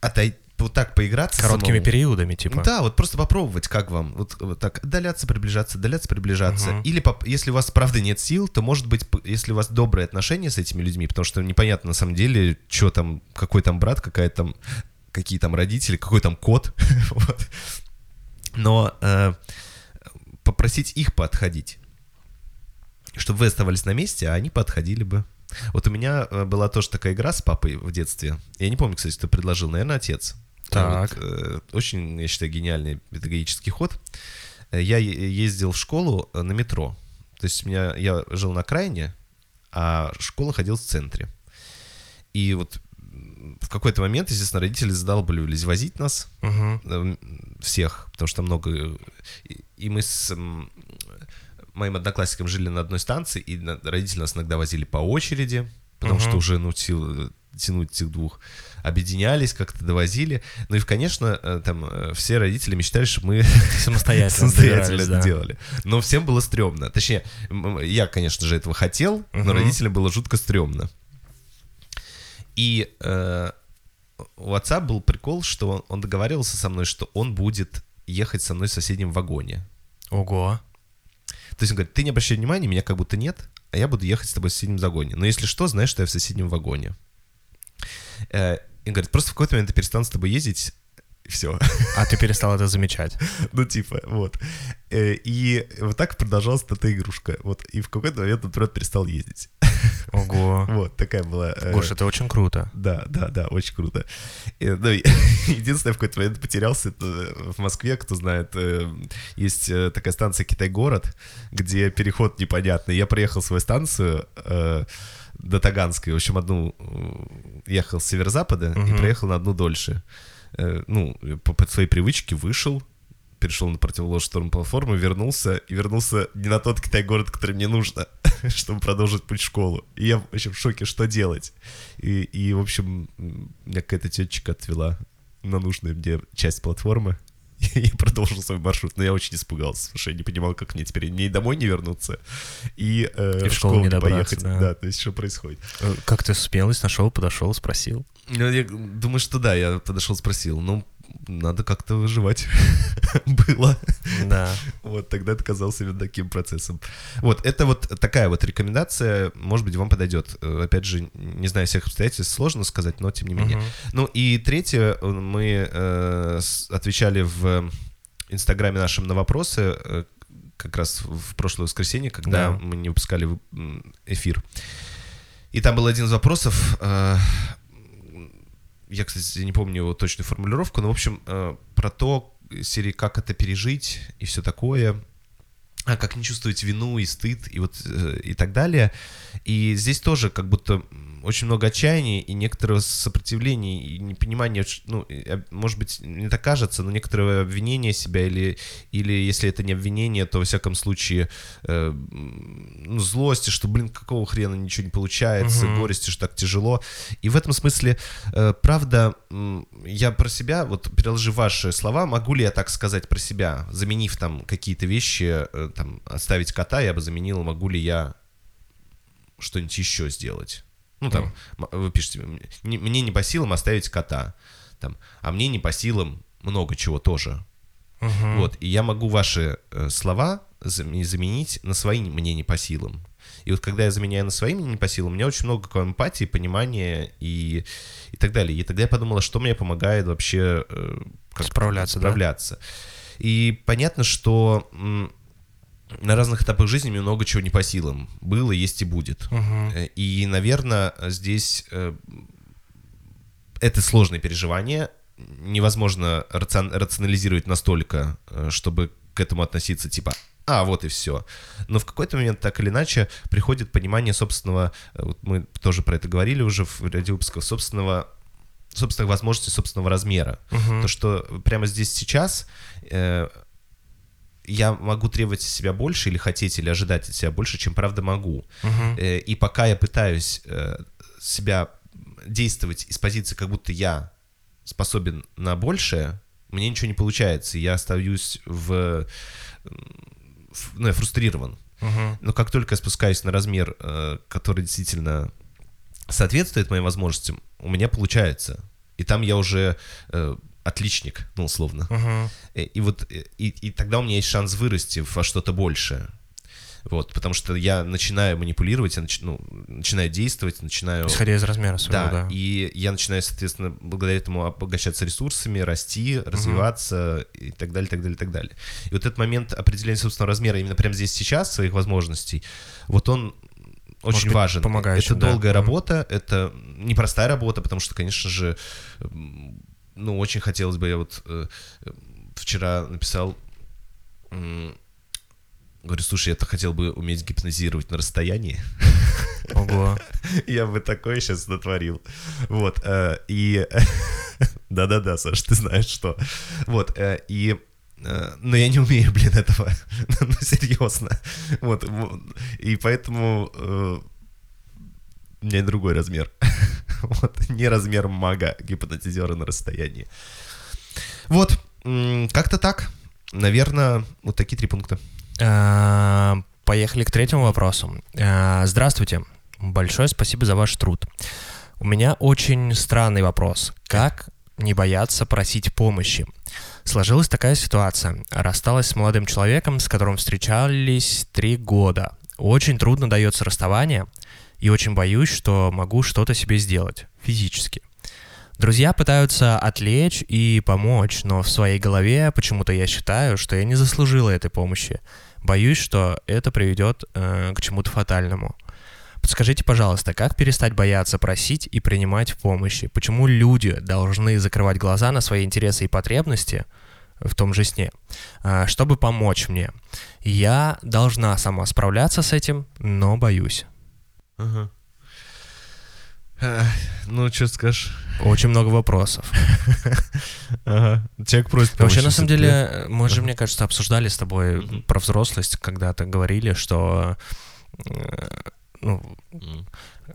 отой- вот так поиграться Короткими самому. периодами, типа. Да, вот просто попробовать, как вам. Вот, вот так отдаляться, приближаться, отдаляться, приближаться. Мгм. Или если у вас правда нет сил, то может быть, если у вас добрые отношения с этими людьми, потому что непонятно на самом деле, что там, какой там брат, какая там, какие там родители, какой там кот. [laughs] Вот. Но э, попросить их подходить, чтобы вы оставались на месте, а они подходили бы. Вот у меня э, была тоже такая игра с папой в детстве. Я не помню, кстати, кто предложил, наверное, отец. Так. Вот, э, очень, я считаю, гениальный педагогический ход. Э, Я ездил в школу э, на метро. То есть у меня, я жил на окраине, а школа ходил в центре. И вот в какой-то момент, естественно, родители задалбливались возить нас, э, всех, потому что много... И, мы с моим одноклассником жили на одной станции, и родители нас иногда возили по очереди, потому Мгм. что уже, ну, сил, тянуть этих двух. Объединялись, как-то довозили. Ну и, конечно, э, там э, все родители мечтали, чтобы мы [laughs] Самостоятельно. [laughs] самостоятельно это да. делали. Но всем было стрёмно. Точнее, я, конечно же, этого хотел, но родителям было жутко стрёмно. И э, у отца был прикол, что он, договаривался со мной, что он будет ехать со мной в соседнем вагоне. Ого. То есть он говорит, ты не обращай внимания, меня как будто нет, а я буду ехать с тобой в соседнем вагоне. Но если что, знаешь, что я в соседнем вагоне. Э, и говорит, просто в какой-то момент я перестану с тобой ездить, и все. А ты перестал это замечать. [laughs] ну, типа, вот. Э, и вот так продолжалась эта игрушка. Вот. И в какой-то момент он просто перестал ездить. [laughs] Ого. Вот, такая была... э, Гош, это очень круто. Да, да, да, очень круто. И, ну, [laughs] единственное, в какой-то момент потерялся это в Москве, кто знает, э, есть э, такая станция Китай-город, где переход непонятный. Я проехал свою станцию э, до Таганской, в общем, одну э, ехал с северо-запада и проехал на одну дольше. Э, ну, по, по своей привычке вышел, перешел на противоположную сторону платформы, вернулся, и вернулся не на тот Китай-город, который мне нужно, [laughs] чтобы продолжить путь в школу. И я вообще в шоке, что делать. И, и в общем, меня какая-то тетечка отвела на нужную мне часть платформы. [laughs] Я продолжил свой маршрут, но я очень испугался, потому что я не понимал, как мне теперь ни домой не вернуться, и, э, И в школу не добраться, поехать. да. Да, то есть что происходит. Э, Как ты смелость нашел, подошел, спросил? Ну, я думаю, что да, я подошел, спросил, ну, надо как-то выживать [laughs] было. Да. Вот тогда это казалось именно таким процессом. Вот, это вот такая вот рекомендация, может быть, вам подойдет. Э, Опять же, не знаю всех обстоятельств, сложно сказать, но тем не менее. Ну и третье, э, мы э, отвечали в Инстаграме нашем на вопросы, как раз в прошлое воскресенье, когда Да. мы не выпускали эфир. И там был один из вопросов, э, я, кстати, не помню его точную формулировку, но, в общем, э, про то, серии, как это пережить и все такое, а как не чувствовать вину и стыд и вот э, и так далее. И здесь тоже как будто очень много отчаяния и некоторого сопротивления и непонимания, ну, э, может быть, не так кажется, но некоторое обвинение себя или, или если это не обвинение, то, во всяком случае, э, ну, злости, что, блин, какого хрена ничего не получается, Мгм. горести, что так тяжело. И в этом смысле, э, правда, я про себя, вот переложив ваши слова, могу ли я так сказать про себя, заменив там какие-то вещи, э, там, оставить кота, я бы заменил, могу ли я что-нибудь еще сделать. Ну, там, м- вы пишете, «Мне- не- по силам оставить кота, там, а мне не по силам много чего тоже. Мгм. Вот, и я могу ваши э, слова заменить на свои мне не по силам. И вот когда я заменяю на свои мне не по силам, у меня очень много какой эмпатии, понимания и, и так далее. И тогда я подумала, что мне помогает вообще э, как Справляться, да? справляться. И понятно, что на разных этапах жизни мне много чего не по силам. Было, есть и будет. Э, И, наверное, здесь э, это сложное переживание. Невозможно рацион- рационализировать настолько, чтобы к этому относиться типа а, вот и все. Но в какой-то момент, так или иначе, приходит понимание собственного, э, вот мы тоже про это говорили уже в ряде выпусков, собственного собственных возможностей, собственного размера. Мгм. То, что прямо здесь сейчас э, я могу требовать от себя больше или хотеть, или ожидать от себя больше, чем правда могу. Мгм. Э, И пока я пытаюсь э, себя действовать из позиции, как будто я способен на большее, мне ничего не получается. Я остаюсь в... Ну, я фрустрирован. Мгм. Но как только я спускаюсь на размер, э, который действительно соответствует моим возможностям, у меня получается. И там я уже э, отличник, ну, условно. Мгм. Э, И вот и, и тогда у меня есть шанс вырасти во что-то большее. Вот, потому что я начинаю манипулировать, я нач- ну, начинаю действовать, начинаю... Исходя из размера своего, Да, да. и я начинаю, соответственно, благодаря этому обогащаться ресурсами, расти, развиваться и так далее, так далее, так далее. И вот этот момент определения собственного размера именно прямо здесь сейчас, своих возможностей, вот он Может очень быть, важен. помогающий, это да. долгая работа, это непростая работа, потому что, конечно же, ну, очень хотелось бы, я вот э, вчера написал, говорю, слушай, я-то хотел бы уметь гипнозировать на расстоянии. Ого. [laughs] Я бы такое сейчас натворил. Вот. э, И... [laughs] Да-да-да, Саш, ты знаешь что. Вот. э, И... э, Но я не умею, блин, этого. [laughs] Ну, серьезно. Вот. И поэтому... У меня другой размер. Вот. Не размер мага гипнотизера на расстоянии. Вот. Как-то так. Наверное, вот такие три пункта. А, Поехали к третьему вопросу. А, Здравствуйте. Большое спасибо за ваш труд. У меня очень странный вопрос. Как не бояться просить помощи? Сложилась такая ситуация. Рассталась с молодым человеком, с которым встречались три года. Очень трудно дается расставание, и очень боюсь, что могу что-то себе сделать физически. Друзья пытаются отвлечь и помочь, но в своей голове почему-то я считаю, что я не заслужила этой помощи. Боюсь, что это приведет э, к чему-то фатальному. Подскажите, пожалуйста, как перестать бояться просить и принимать помощи? Почему люди должны закрывать глаза на свои интересы и потребности в том же сне, а, чтобы помочь мне? Я должна сама справляться с этим, но боюсь. Ага. Ну, что скажешь? Очень много вопросов. [laughs] Ага. Человек просит Вообще, на самом деле, мы же, мне кажется, обсуждали с тобой про взрослость, когда-то говорили, что, э, ну,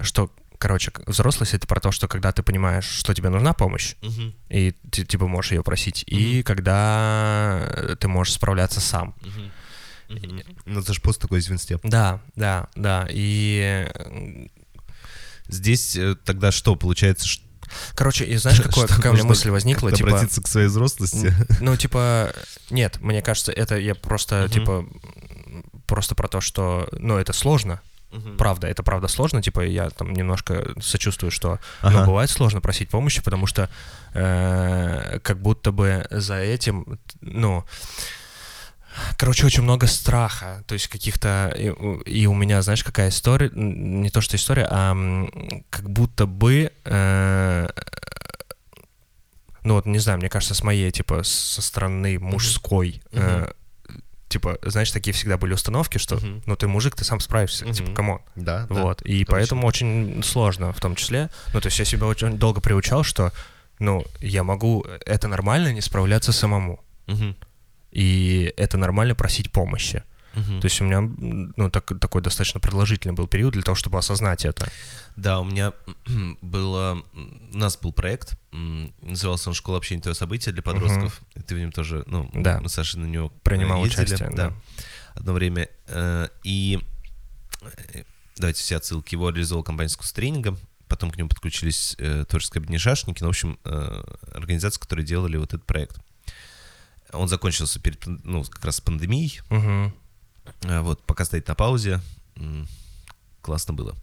что, короче, взрослость — это про то, что когда ты понимаешь, что тебе нужна помощь, Мгм. и ты, типа, можешь ее просить, и когда ты можешь справляться сам. Мгм. Мгм. Ну, это же пост такой из Винстеп. Да, да, да, и... э, Здесь э, тогда что, получается, что Короче, и знаешь, [laughs] какое, Что какая у меня мысль возникла? Типа, обратиться к своей взрослости? Ну, типа, нет, мне кажется, это я просто, Мгм. типа, просто про то, что, ну, это сложно, Мгм. правда, это правда сложно, типа, я там немножко сочувствую, что, Ага. ну, бывает сложно просить помощи, потому что э, как будто бы за этим, ну, короче, очень много страха, то есть каких-то, и, у- и у меня, знаешь, какая история, не то что история, а как будто бы, э, ну, вот, не знаю, мне кажется, с моей, типа, со стороны мужской, э, типа, знаешь, такие всегда были установки, что, Мгм. ну, ты мужик, ты сам справишься, Мгм. типа, come on. Да, да. Вот, и точно. поэтому очень сложно в том числе. Ну, то есть я себя очень долго приучал, что, ну, я могу, это нормально не справляться самому. Мгм. И это нормально просить помощи. Мгм. То есть у меня, ну, так- такой достаточно продолжительный был период для того, чтобы осознать это. Да, у меня было... У нас был проект, назывался он «Школа общения твое событие» для подростков. И Ты в нем тоже, ну, Да. мы с Сашей на него Принимал ездили, участие, да. одно время. Э, И э, давайте все отсылки, его реализовала компания искусства тренинга, потом к нему подключились э, творческое объединение «Шашники», ну, в общем, э, организации, которые делали вот этот проект. Он закончился перед, ну, как раз пандемией, Мгм. а, Вот, пока стоит на паузе. Классно было.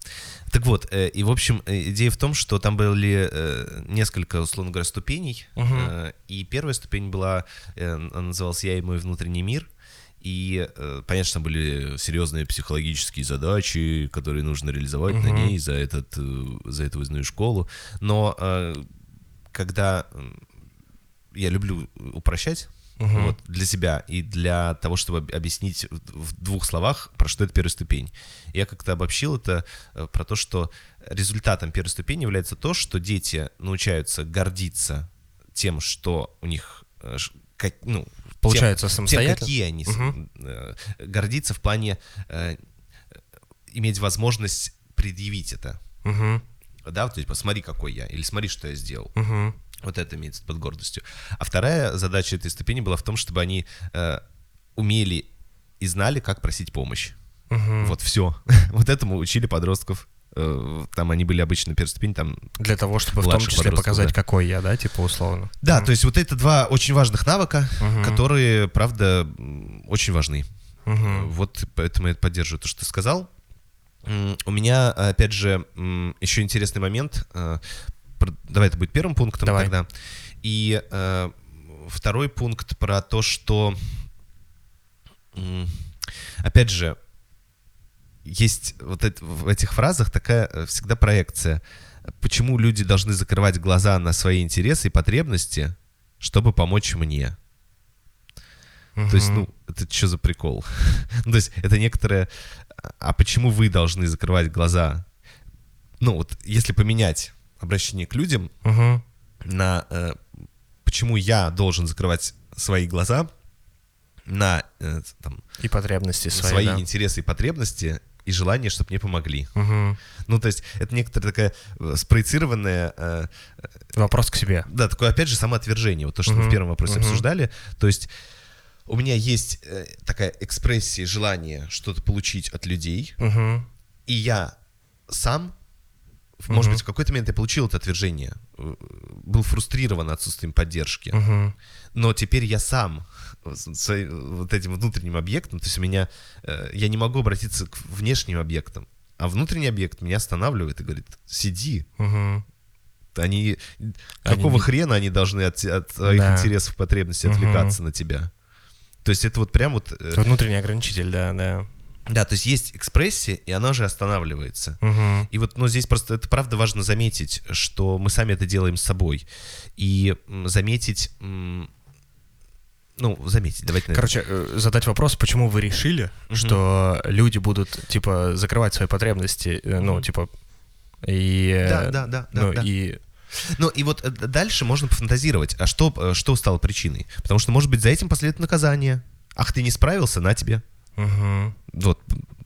Так вот, э, и в общем, э, идея в том, что там были э, несколько, условно говоря, ступеней. Э, И первая ступень была, э, она называлась «Я и мой внутренний мир». И, э, понятно, там были серьезные психологические задачи, которые нужно реализовать на Мгм. ней за, этот, э, за эту выездную школу. Но э, когда я люблю упрощать, Мгм. вот, для себя и для того, чтобы об- объяснить в двух словах, про что это первая ступень. Я как-то обобщил это э, про то, что результатом первой ступени является то, что дети научаются гордиться тем, что у них, э, как, ну, тем- Получается тем, самостоятельно? какие они, Мгм. э, гордиться в плане э, иметь возможность предъявить это. Мгм. Да, то есть посмотри, какой я, или смотри, что я сделал. Мгм. Вот это имеется под гордостью. А вторая задача этой ступени была в том, чтобы они э, умели и знали, как просить помощь. Мгм. Вот все. [laughs] вот этому учили подростков. Э, там они были обычно ступени, там... Для того, чтобы в том числе показать, да. какой я, да, типа условно. Да, то есть вот это два очень важных навыка, Мгм. которые, правда, очень важны. Мгм. Вот поэтому я поддерживаю то, что ты сказал. У меня, опять же, еще интересный момент. Давай это будет первым пунктом Давай. тогда. И э, второй пункт про то, что, опять же, есть вот это- в этих фразах такая э, всегда проекция. Почему люди должны закрывать глаза на свои интересы и потребности, чтобы помочь мне? То есть, ну, это что за прикол? [laughs] ну, то есть, это некоторое... А почему вы должны закрывать глаза? Ну, вот, если поменять обращение к людям Мгм. на... э, почему я должен закрывать свои глаза на э, там, И потребности свои, свои да. интересы и потребности и желание, чтобы мне помогли. Мгм. Ну, то есть, это некоторая такая э, спроецированная... э, Вопрос к себе. да, такое, опять же, самоотвержение. Вот то, что мы в первом вопросе мгм. обсуждали. То есть у меня есть э, такая экспрессия желания что-то получить от людей, Мгм. и я сам, может Мгм. быть, в какой-то момент я получил это отвержение, э, был фрустрирован отсутствием поддержки, Мгм. но теперь я сам с- своим вот этим внутренним объектом, то есть у меня, э, я не могу обратиться к внешним объектам, а внутренний объект меня останавливает и говорит, сиди, Мгм. они, Они какого не- хрена они должны от, от своих Да. интересов, потребностей отвлекаться на тебя? То есть это вот прям вот... э, внутренний ограничитель, да, да. Да, то есть есть экспрессия, и она же останавливается. Мгм. И вот, ну, здесь просто это правда важно заметить, что мы сами это делаем с собой. И заметить, ну, заметить, давайте. Короче, э, задать вопрос, почему вы решили, что люди будут, типа, закрывать свои потребности, э, ну, типа, и... э, Да, да, да, да, Ну, да. и... Ну и вот дальше можно пофантазировать, а что, что стало причиной? Потому что, может быть, за этим последует наказание. Ах, ты не справился, на тебе. Мгм. Вот,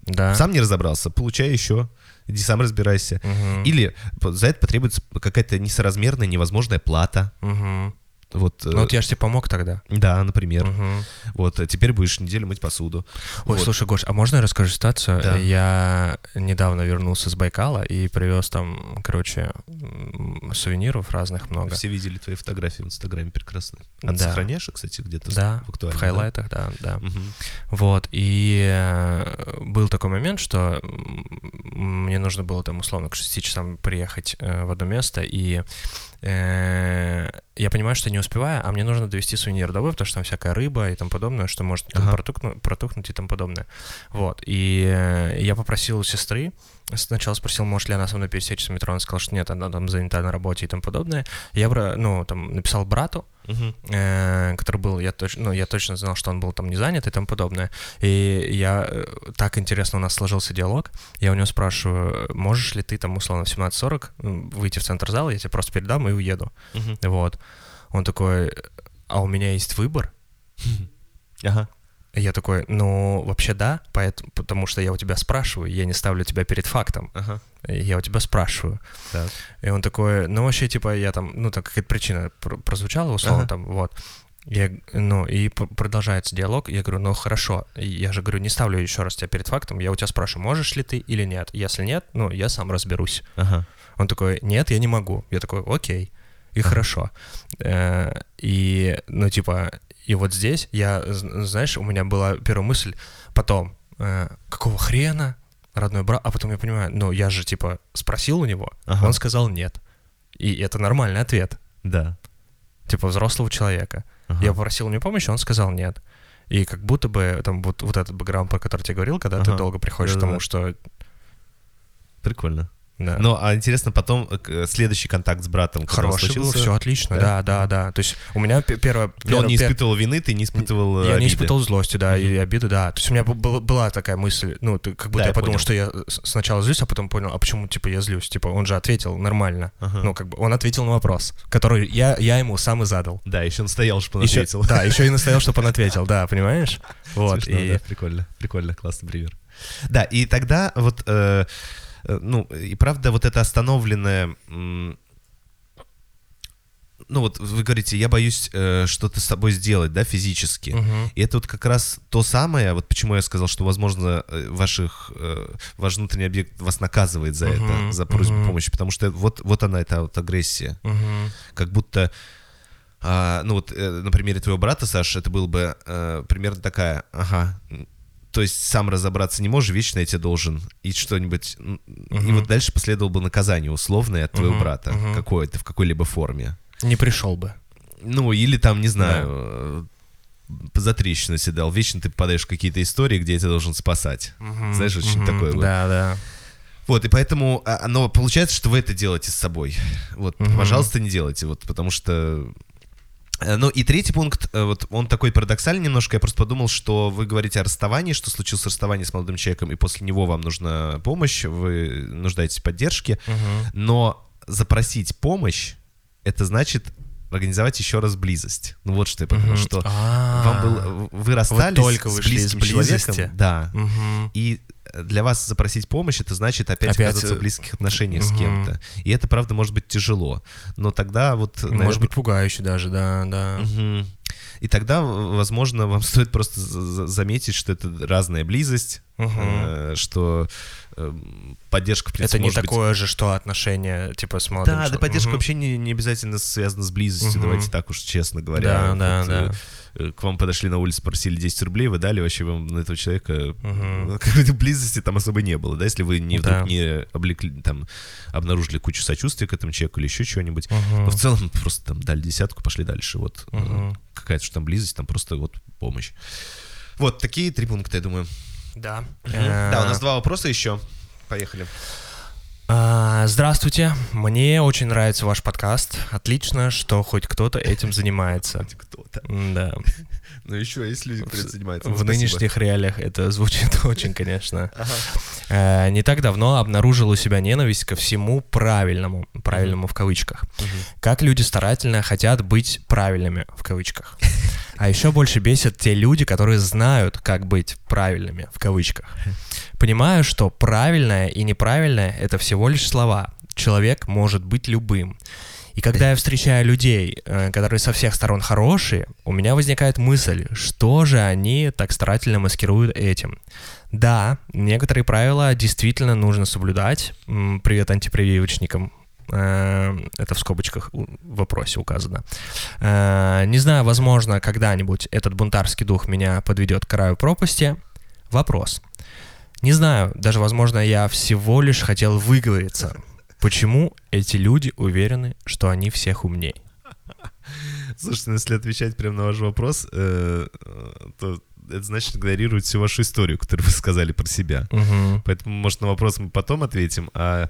Да. сам не разобрался, получай еще, иди сам разбирайся. Мгм. Или п- за это потребуется какая-то несоразмерная, невозможная плата. Мгм. Вот, э, Ну, вот я же тебе помог тогда. да, например. Мгм. Вот, э, теперь будешь неделю мыть посуду. Ой, Вот. слушай, Гош, а можно я расскажу ситуацию? Да. Я недавно вернулся с Байкала и привез там, короче, сувениров разных много. Все видели твои фотографии в Инстаграме прекрасные. А ты Да. сохраняешь, их, кстати, где-то Да, в в актуальном? да? хайлайтах, да, да. Мгм. Вот, и э, был такой момент, что мне нужно было там условно к 6 часам приехать э, в одно место, и э, я понимаю, что не успеваю, а мне нужно довести сувенир домой, потому что там всякая рыба и тому подобное, что может там Ага. протухну- протухнуть и тому подобное. Вот, и э, я попросил у сестры, сначала спросил, может ли она со мной пересечься в метро, она сказала, что нет, она там занята на работе и тому подобное. Я, ну, там, написал брату, э, который был, я точно, ну, я точно знал, что он был там не занят и тому подобное. И я, э, так интересно у нас сложился диалог, я у него спрашиваю, можешь ли ты там, условно, в 17.40 м, выйти в центр зала, я тебе просто передам и уеду. Мгм. Вот. Он такой, а у меня есть выбор? Ага. И Я такой, ну, вообще да, поэтому, потому что я у тебя спрашиваю, я не ставлю тебя перед фактом, Ага. я у тебя спрашиваю. Так. И он такой, ну вообще, типа, я там, ну, так какая-то причина пр- прозвучала, условно, Ага. там, вот. Я, ну, и продолжается диалог. Я говорю, ну, хорошо. Я же говорю, не ставлю еще раз тебя перед фактом. Я у тебя спрашиваю, можешь ли ты или нет. Если нет, ну, я сам разберусь. Ага. Он такой, нет, я не могу. Я такой, окей. И хорошо. Э, И, ну, типа, и вот здесь я, знаешь, у меня была первая мысль, потом, э, какого хрена, родной брат, а потом я понимаю, ну, я же, типа, спросил у него, Ага. он сказал нет. И это нормальный ответ, Да. типа, взрослого человека. Ага. Я попросил у него помощи, он сказал нет. И как будто бы там вот, вот этот бэкграунд, про который я тебе говорил, когда ты Ага. долго приходишь к Да-да-да. тому, что... Прикольно. Да. Ну, а интересно, потом э, к- следующий контакт с братом, он Хороший был, все отлично, Да? да, да, да. То есть у меня пе- первое... он первое- не пер- испытывал вины, ты не испытывал э, Я не обиды. испытывал злости, да, и обиды, да. То есть у меня была, была такая мысль, ну, как будто Да, я, я подумал, понял. что я сначала злюсь, а потом понял, а почему, типа, я злюсь? Типа, он же ответил нормально. Ага. Ну, как бы, он ответил на вопрос, который я, я ему сам и задал. Да, еще он стоял, чтобы он Еще- ответил. Да, еще и настоял, чтобы он ответил, да, понимаешь? [laughs] Вот, Смешно, и... да, прикольно, прикольно, классный пример. Да, и тогда вот, э, э, ну, и правда, вот это остановленное, ну вот вы говорите, я боюсь э, что-то с собой сделать, да, физически. Мгм. И это вот как раз то самое, вот почему я сказал, что, возможно, э, ваших, э, ваш внутренний объект вас наказывает за это, Мгм, за просьбу мгм. помощи, потому что вот, вот она, эта вот агрессия Мгм. как будто, а, ну вот э, на примере твоего брата, Саш, это было бы э, примерно такая, ага, то есть сам разобраться не можешь, вечно я тебе должен, и что-нибудь, м, и вот дальше последовало бы наказание условное от твоего Мгм, брата, мгм. какое-то, в какой-либо форме. Не пришел бы. Ну, или там, не знаю, э, за трещину седал, вечно ты попадаешь в какие-то истории, где я тебя должен спасать. Мгм, Знаешь, очень мгм. такое вот. Да, да. Вот, и поэтому, а, но получается, что вы это делаете с собой. Вот, Мгм. пожалуйста, не делайте, вот, потому что... Э, Ну и третий пункт, э, вот он такой парадоксальный немножко, я просто подумал, что вы говорите о расставании, что случилось расставание с молодым человеком, и после него вам нужна помощь, вы нуждаетесь в поддержке, Мгм. но запросить помощь, это значит организовать еще раз близость. Ну вот что я подумал, что А. вам было, вы расстались только с близким человеком, да, и для вас запросить помощь, это значит опять, Опять, оказаться в близких отношениях с кем-то. И это, правда, может быть тяжело. Но тогда вот... наверное, Может быть, пугающе даже, да, да. И тогда, возможно, вам [laughs] стоит просто за- за- заметить, что это разная близость, э, что поддержка, в принципе, Это не может быть- такое же, что отношение, типа, с молодым Да, да, человеком. поддержка Мгм. вообще не, не обязательно связана с близостью, Мгм. давайте так уж честно говоря. Да, да, Вот, да. э, э, К вам подошли на улице, просили 10 рублей, вы дали, вообще вам на этого человека ну, [laughs] какой-то близости там особо не было, да, если вы не, вдруг Да. не облекли, там, обнаружили кучу сочувствия к этому человеку или еще чего-нибудь. Мгм. Но в целом просто там дали десятку, пошли дальше. Вот Мгм. какая-то что там близость, там просто вот помощь. Вот такие три пункта, я думаю. Да. Да, у нас Э, два вопроса еще. Поехали. а, Здравствуйте, мне очень нравится ваш подкаст. Отлично, что хоть кто-то этим [laughs] занимается. Кто-то. Да. [laughs] Ну еще есть люди, которые занимаются. В нынешних реалиях это звучит [laughs] очень, конечно. Э, Не так давно обнаружил у себя ненависть ко всему правильному, правильному в кавычках. Как люди старательно хотят быть правильными в кавычках. А еще больше бесят те люди, которые знают, как быть правильными в кавычках. Понимаю, что правильное и неправильное — это всего лишь слова. Человек может быть любым. И когда я встречаю людей, э, которые со всех сторон хорошие, у меня возникает мысль, что же они так старательно маскируют этим. Да, некоторые правила действительно нужно соблюдать. Привет антипрививочникам. Э, Это в скобочках в вопросе указано. Э, Не знаю, возможно, когда-нибудь этот бунтарский дух меня подведет к краю пропасти. Вопрос. Не знаю, даже, возможно, я всего лишь хотел выговориться. Почему эти люди уверены, что они всех умней? Слушайте, ну, если отвечать прямо на ваш вопрос, э, то это значит игнорировать всю вашу историю, которую вы сказали про себя. Поэтому, может, на вопрос мы потом ответим. А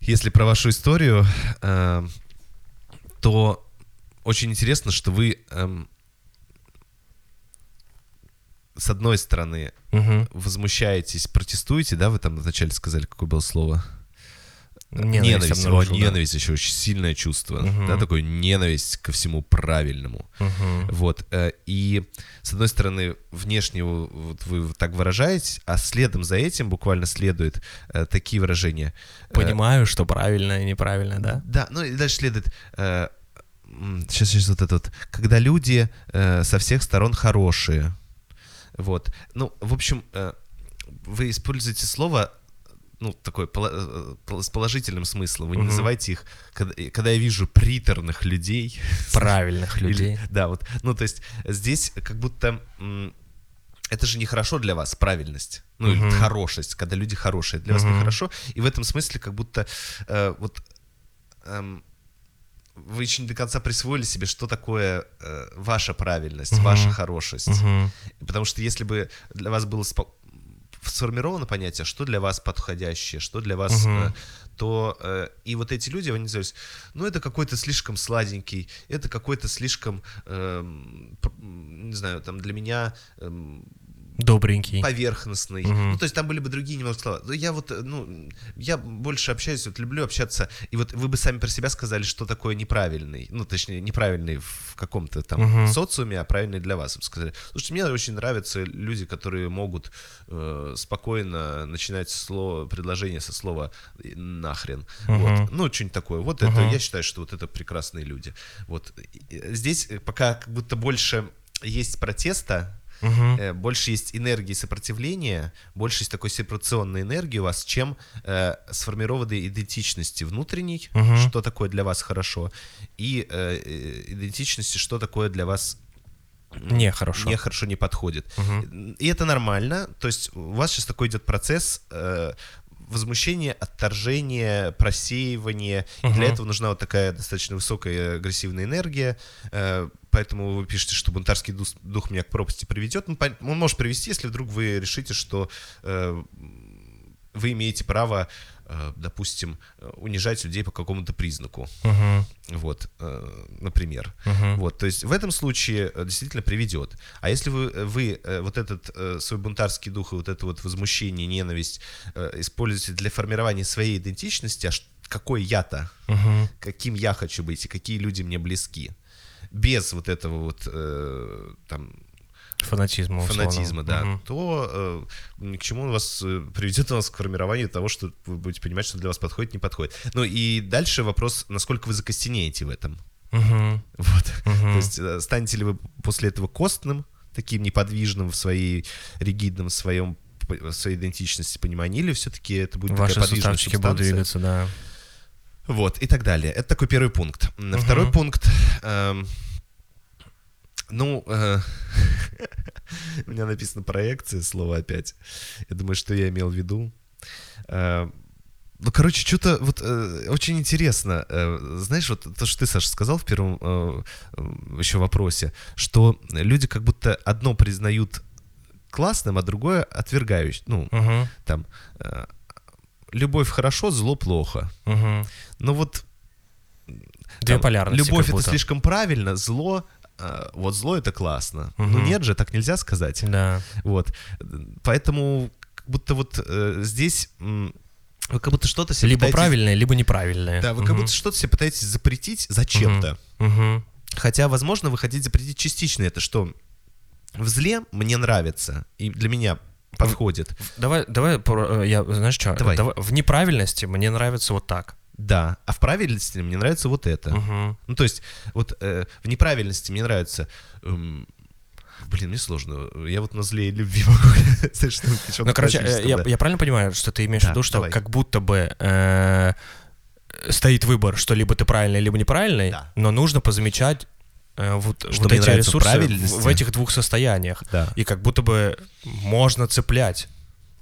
если про вашу историю, э, то очень интересно, что вы эм, с одной стороны Мгм. возмущаетесь, протестуете, да, вы там вначале сказали, какое было слово? Ненависть О, обнаружил, да. ненависть еще очень сильное чувство, Мгм. да, такое ненависть ко всему правильному. Мгм. Вот. э, И, с одной стороны, внешне вы- вот вы так выражаетесь, а следом за этим буквально следует э, такие выражения. Э, Понимаю, что правильно и неправильно, да? Да, ну и дальше следует... сейчас, сейчас вот это вот, когда люди со всех сторон хорошие, вот, ну, в общем, вы используете слово ну, такой э, с положительным смыслом. Вы не угу. называйте их, когда, когда я вижу приторных людей. [laughs] Правильных людей. Или, да, вот. Ну, то есть здесь как будто это же нехорошо для вас, правильность. Ну, угу. или хорошесть, когда люди хорошие. Для угу. вас нехорошо. И в этом смысле как будто э, вот эм, вы еще не до конца присвоили себе, что такое э, ваша правильность, угу. ваша хорошесть. Угу. Потому что если бы для вас было спо- сформировано понятие, что для вас подходящее, что для вас, угу. э, то э, и вот эти люди, они называются, ну это какой-то слишком сладенький, это какой-то слишком, э, не знаю, там для меня э, Добренький. Поверхностный. Угу. Ну, то есть там были бы другие немного слова. Но я вот, ну, я больше общаюсь, вот люблю общаться, и вот вы бы сами про себя сказали, что такое неправильный, ну, точнее, неправильный в каком-то там угу. социуме, а правильный для вас. Вы сказали, слушайте, мне очень нравятся люди, которые могут э, спокойно начинать слово, предложение со слова «нахрен». Угу. Вот. Ну, что-нибудь такое. Вот угу. это, я считаю, что вот это прекрасные люди. Вот. Здесь пока как будто больше есть протеста, угу. больше есть энергии сопротивления, больше есть такой сепарационной энергии у вас, чем э, сформированной идентичности внутренней, угу. что такое для вас хорошо, и э, э идентичности, что такое для вас Нехорошо. Нехорошо не подходит. Угу. И это нормально. То есть у вас сейчас такой идет процесс э, возмущение, отторжение, просеивание. Uh-huh. И для этого нужна вот такая достаточно высокая агрессивная энергия. Э, поэтому вы пишете, что бунтарский дух, дух меня к пропасти приведет. Он, он может привести, если вдруг вы решите, что э, вы имеете право Э, допустим, э, унижать людей по какому-то признаку. Uh-huh. Вот, э, например. Uh-huh. Вот, то есть в этом случае действительно приведет. А если вы, вы вот этот свой бунтарский дух и вот это вот возмущение, ненависть используете для формирования своей идентичности, а какой я-то, uh-huh. каким я хочу быть и какие люди мне близки, без вот этого вот там фанатизма, фанатизма, да, угу. то э, к чему он вас э, приведет вас к формированию того, что вы будете понимать, что для вас подходит, не подходит. Ну и дальше вопрос, насколько вы закостенеете в этом. Угу. Вот. Угу. То есть э, станете ли вы после этого костным, таким неподвижным в своей ригидном в своем в своей идентичности понимании, или все-таки это будет Ваши такая подвижная субстанция? будут двигаться, да. Вот, и так далее. Это такой первый пункт. Угу. Второй пункт. Э, ну, э, [laughs] у меня написано проекция, слово опять. Я думаю, что я имел в виду. Э, ну, короче, что-то вот э, очень интересно. Э, знаешь, вот то, что ты, Саша, сказал в первом э, еще вопросе, что люди как будто одно признают классным, а другое отвергающим. Ну, uh-huh. там, э, любовь хорошо, зло плохо. Uh-huh. Но вот... Две там, полярности. Любовь это слишком правильно, зло а, вот зло это классно. Угу. Ну нет же, так нельзя сказать. Да. Вот. Поэтому как будто вот э, здесь вы как будто что-то себе Либо пытаетесь... правильное, либо неправильное. Да, вы угу. как будто что-то себе пытаетесь запретить зачем-то. Угу. Хотя, возможно, вы хотите запретить частично это, что в зле мне нравится, и для меня подходит. Давай, давай, э, я, знаешь что, давай. Давай, в неправильности мне нравится вот так. Да, а в правильности мне нравится вот это. Угу. Ну, то есть, вот э, в неправильности мне нравится... Эм, Блин, мне сложно. Я вот на зле и любви [laughs] могу. Ну, короче, э, я, я правильно понимаю, что ты имеешь да, в виду, что давай. как будто бы э, стоит выбор, что либо ты правильный, либо неправильный, да. но нужно позамечать вот, что вот эти ресурсы в, в этих двух состояниях. Да. И как будто бы можно цеплять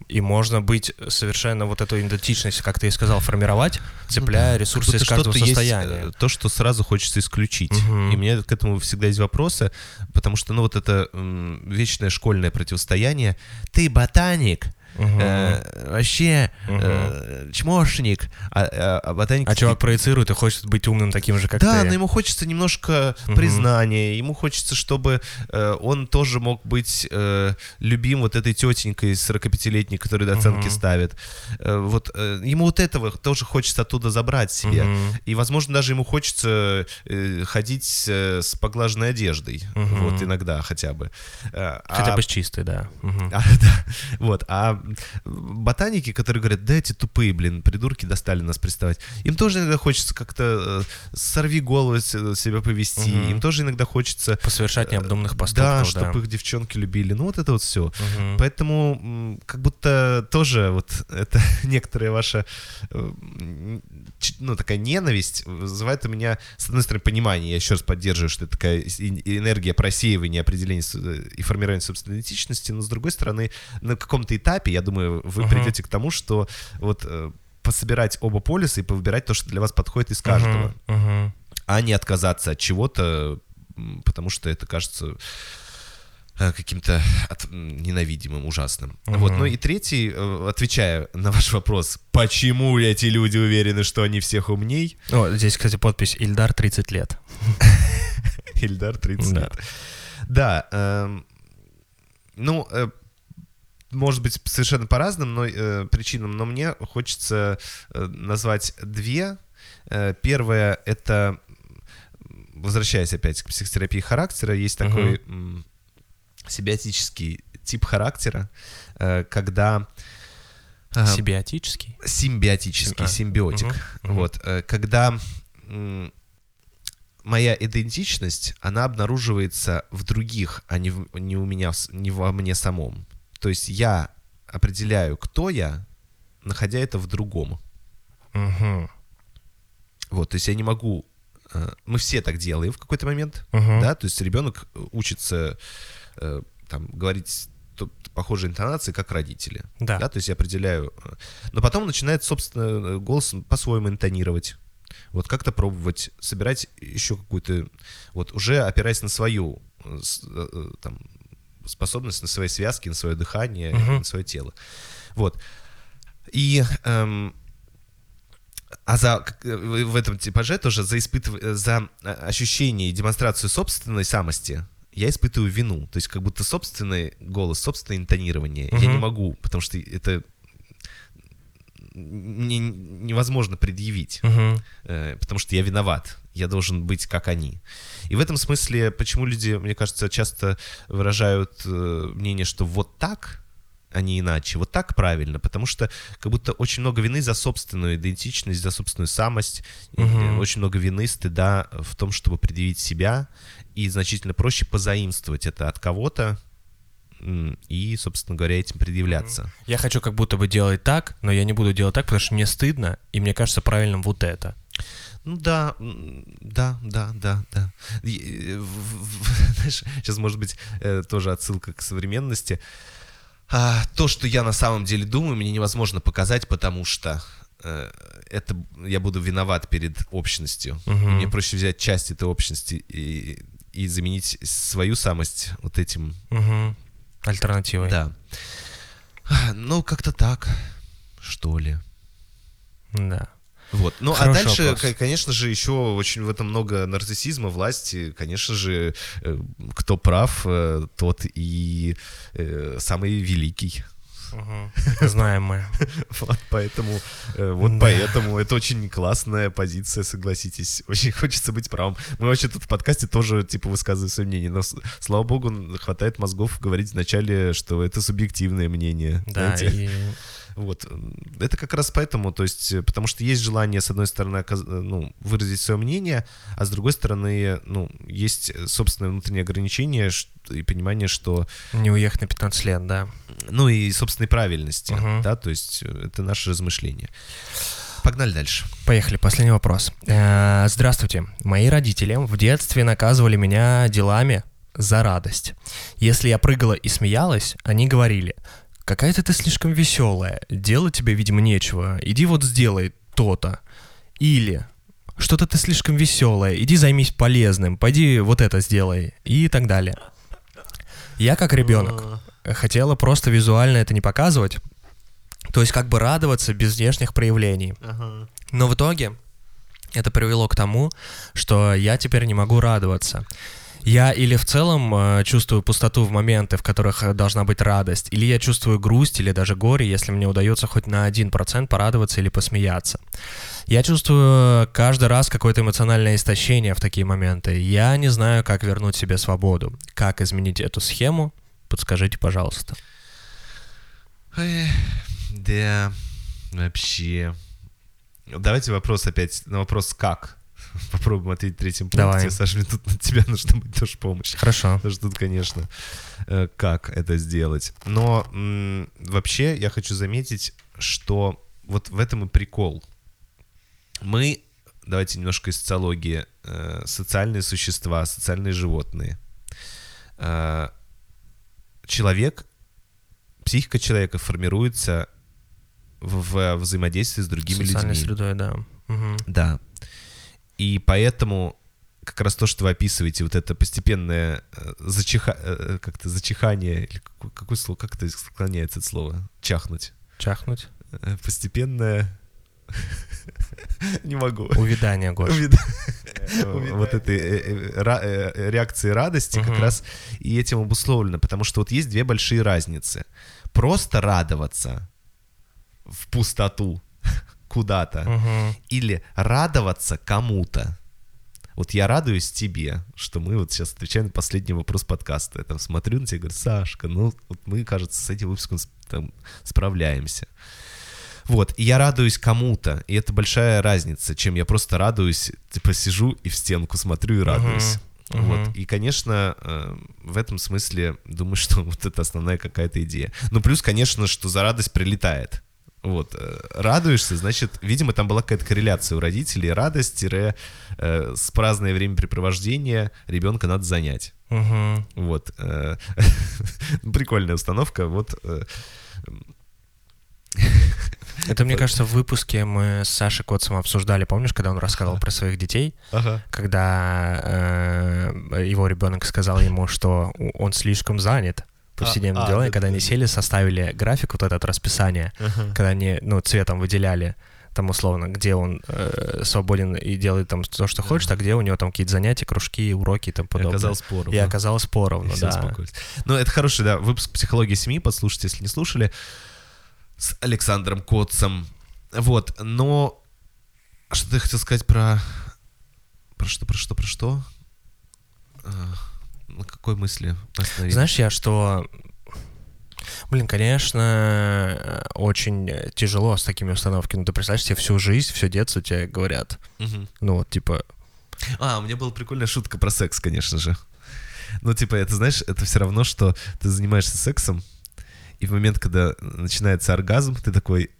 и можно быть совершенно вот эту идентичность, как ты и сказал, формировать, цепляя ну, да. ресурсы из каждого состояния. Есть то, что сразу хочется исключить. Угу. И у меня к этому всегда есть вопросы, потому что, ну, вот это м, вечное школьное противостояние. Ты ботаник, Угу. Э, вообще угу. э, чмошник, а, а, а ботаник... А чувак проецирует и хочет быть умным таким же, как да, ты. Да, но ему хочется немножко угу. признания, ему хочется, чтобы э, он тоже мог быть э, любим вот этой тетенькой 45-летней, которая оценки угу. ставит. Э, вот э, ему вот этого тоже хочется оттуда забрать себе. Угу. И, возможно, даже ему хочется э, ходить э, с поглаженной одеждой. Угу. Вот иногда хотя бы. Э, хотя а, бы с чистой, да. Угу. [laughs] А, да. Вот. А ботаники, которые говорят, да эти тупые, блин, придурки достали нас приставать. Им тоже иногда хочется как-то э, сорви голову себя повести. Угу. Им тоже иногда хочется... Посовершать необдуманных поступков, да. чтобы да. их девчонки любили. Ну, вот это вот все. Угу. Поэтому как будто тоже вот это [laughs] некоторая ваша ну, такая ненависть вызывает у меня, с одной стороны, понимание, я еще раз поддерживаю, что это такая энергия просеивания, определения и формирования собственной идентичности, но с другой стороны, на каком-то этапе, я думаю, вы uh-huh. придете к тому, что вот э, пособирать оба полюса и повыбирать то, что для вас подходит из каждого, uh-huh. Uh-huh. а не отказаться от чего-то, потому что это кажется Э, каким-то от, ненавидимым, ужасным. Угу. Вот, ну и третий, э, отвечая на ваш вопрос, почему эти люди уверены, что они всех умней? О, здесь, кстати, подпись Ильдар 30 лет. [laughs] Ильдар 30 лет. Да, эм, ну, может быть, совершенно по разным но, э, причинам, но мне хочется э, назвать две. Э, первое — это, возвращаясь опять к психотерапии характера, есть такой... Uh-huh симбиотический тип характера, э, когда... Э, симбиотический? Симбиотический, а, симбиотик. Угу, вот, угу. когда моя идентичность, она обнаруживается в других, а не, в, не у меня, не во мне самом. То есть я определяю, кто я, находя это в другом. Угу. Вот, то есть я не могу... Мы все так делаем в какой-то момент, угу. да, то есть ребенок учится Э, там, говорить похожие интонации, как родители. Да. да. То есть я определяю. Э, но потом начинает, собственно, э, голос по-своему интонировать. Вот как-то пробовать собирать еще какую-то, вот уже опираясь на свою там, способность, на свои связки, на свое дыхание, uh-huh. на свое тело. Вот. И эм, а за в этом типаже тоже за испытыв... за ощущение и демонстрацию собственной самости я испытываю вину. То есть как будто собственный голос, собственное интонирование. Угу. Я не могу, потому что это не, невозможно предъявить, угу. э, потому что я виноват. Я должен быть как они. И в этом смысле, почему люди, мне кажется, часто выражают э, мнение, что вот так, а не иначе. Вот так правильно, потому что как будто очень много вины за собственную идентичность, за собственную самость, угу. очень много вины, стыда в том, чтобы предъявить себя, и значительно проще позаимствовать это от кого-то, и, собственно говоря, этим предъявляться. Я хочу как будто бы делать так, но я не буду делать так, потому что мне стыдно, и мне кажется правильным вот это. Ну да, да, да, да, да. И, [laughs] знаешь, сейчас может быть э, тоже отсылка к современности. А, то, что я на самом деле думаю, мне невозможно показать, потому что э, это я буду виноват перед общностью. Угу. Мне проще взять часть этой общности и и заменить свою самость вот этим. Угу. Альтернативой. Да. Ну, как-то так, что ли. Да. Вот. Ну, а Хороший а дальше, вопрос. конечно же, еще очень в этом много нарциссизма, власти. Конечно же, э, кто прав, э, тот и э, самый великий. Угу. Знаем мы. [laughs] Вот поэтому, э, вот да. поэтому это очень классная позиция, согласитесь. Очень хочется быть правым. Мы вообще тут в подкасте тоже, типа, высказываем свое мнение, но, слава богу, хватает мозгов говорить вначале, что это субъективное мнение. Да, знаете? и вот. Это как раз поэтому, то есть, э, потому что есть желание, с одной стороны, э, ну, выразить свое мнение, а с другой стороны, ну, есть собственное внутреннее ограничение и понимание, что... Не уехать на 15 лет, да. Ну и собственной правильности, угу. да, то есть э, это наше размышление. Погнали дальше. Поехали, последний вопрос. Здравствуйте. Мои родители в детстве наказывали меня делами за радость. Если я прыгала и смеялась, они говорили, какая-то ты слишком веселая, делать тебе, видимо, нечего, иди вот сделай то-то. Или что-то ты слишком веселая, иди займись полезным, пойди вот это сделай и так далее. Я как ребенок хотела просто визуально это не показывать, то есть как бы радоваться без внешних проявлений. Но в итоге это привело к тому, что я теперь не могу радоваться. Я или в целом э, чувствую пустоту в моменты, в которых э, должна быть радость, или я чувствую грусть или даже горе, если мне удается хоть на 1% порадоваться или посмеяться. Я чувствую каждый раз какое-то эмоциональное истощение в такие моменты. Я не знаю, как вернуть себе свободу. Как изменить эту схему? Подскажите, пожалуйста. Да, вообще. Давайте вопрос опять, на вопрос «как?» [laughs] Попробуем ответить в третьем пункте. Давай. Саша, мне тут на тебя [laughs] нужна будет тоже помощь. Хорошо. Потому что тут, конечно, э, как это сделать. Но м, вообще я хочу заметить, что вот в этом и прикол. Мы, давайте немножко из социологии, э, социальные существа, социальные животные. Э, Человек, психика человека формируется в, в взаимодействии с другими Социальной людьми. средой, да. Мгм. Да. И поэтому как раз то, что вы описываете, вот это постепенное э, зачиха... э, как-то зачихание, или какое, какое слово, как это склоняется это слово? Чахнуть. Чахнуть. Э, Постепенное... [laughs] Не могу. Увядание, Гош. Увида- Э, [laughs] Вот этой э, э, ра- э, реакции радости как раз и этим обусловлено, потому что вот есть две большие разницы. Просто радоваться в пустоту [laughs] куда-то Мгм. или радоваться кому-то. Вот я радуюсь тебе, что мы вот сейчас отвечаем на последний вопрос подкаста. Я там смотрю на тебя и говорю, Сашка, ну вот мы, кажется, с этим выпуском там, справляемся. Вот, и я радуюсь кому-то, и это большая разница, чем я просто радуюсь, типа сижу и в стенку смотрю и радуюсь. Мгм. Вот. И, конечно, э, в этом смысле думаю, [laughs] что вот это основная какая-то идея. Ну, плюс, конечно, что за радость прилетает. Вот, э, радуешься, значит, видимо, там была какая-то корреляция у родителей. Радость тире, э, с праздное времяпрепровождение ребенка надо занять. Мгм. Вот. э, [laughs] Прикольная установка. Вот. э, Это, мне кажется, в выпуске мы с Сашей Котцем обсуждали, помнишь, когда он рассказывал про своих детей, Ага. когда э, его ребенок сказал ему, что он слишком занят повседневными А, а, делами, да, когда да, они да. сели, составили график, вот этот расписание, Ага. когда они, ну, цветом выделяли там условно, где он э, свободен и делает там то, что хочет, а где у него там какие-то занятия, кружки, уроки и тому И подобное. оказалось поровну. И оказалось И поровну, все да. Ну, это хороший, да, выпуск «Психологии семьи», послушайте, если не слушали, с Александром Котцем. Вот, но что ты хотел сказать про... Про что, про что, про что? На какой мысли остановились? Знаешь, я что... Блин, конечно, очень тяжело с такими установками. Ну, ты представляешь, тебе всю жизнь, все детство тебе говорят. Мгм. Ну, вот, типа, А, у меня была прикольная шутка про секс, конечно же. Ну, типа, это, знаешь, это все равно, что ты занимаешься сексом, и в момент, когда начинается оргазм, ты такой,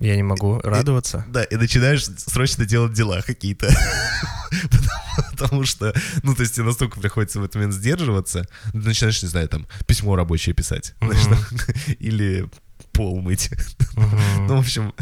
я не могу радоваться. Да, и начинаешь срочно делать дела какие-то. [laughs] Потому- что, ну, то есть тебе настолько приходится в этот момент сдерживаться, начинаешь, не знаю, там, письмо рабочее писать, [laughs] или пол мыть. Ну, в общем,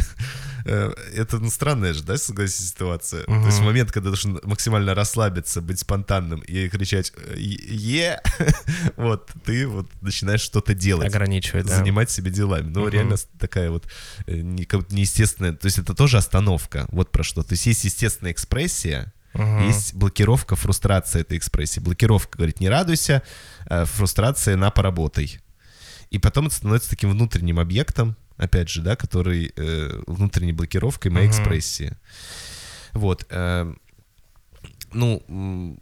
э, это ну, странная же, да, согласись, ситуация. То есть момент, когда должен максимально расслабиться, быть спонтанным и кричать «Е!», [laughs] вот, ты вот начинаешь что-то делать Ограничивает, да. занимать себя делами. Ну, Мгм. реально такая вот э, не- неестественная. То есть это тоже остановка. Вот про что. То есть есть естественная экспрессия, Мгм. есть блокировка, фрустрация этой экспрессии. Блокировка говорит, не радуйся, а фрустрация на поработай. И потом это становится таким внутренним объектом, опять же, да, который э, внутренней блокировкой моей Мгм. экспрессии. Вот. э, ну,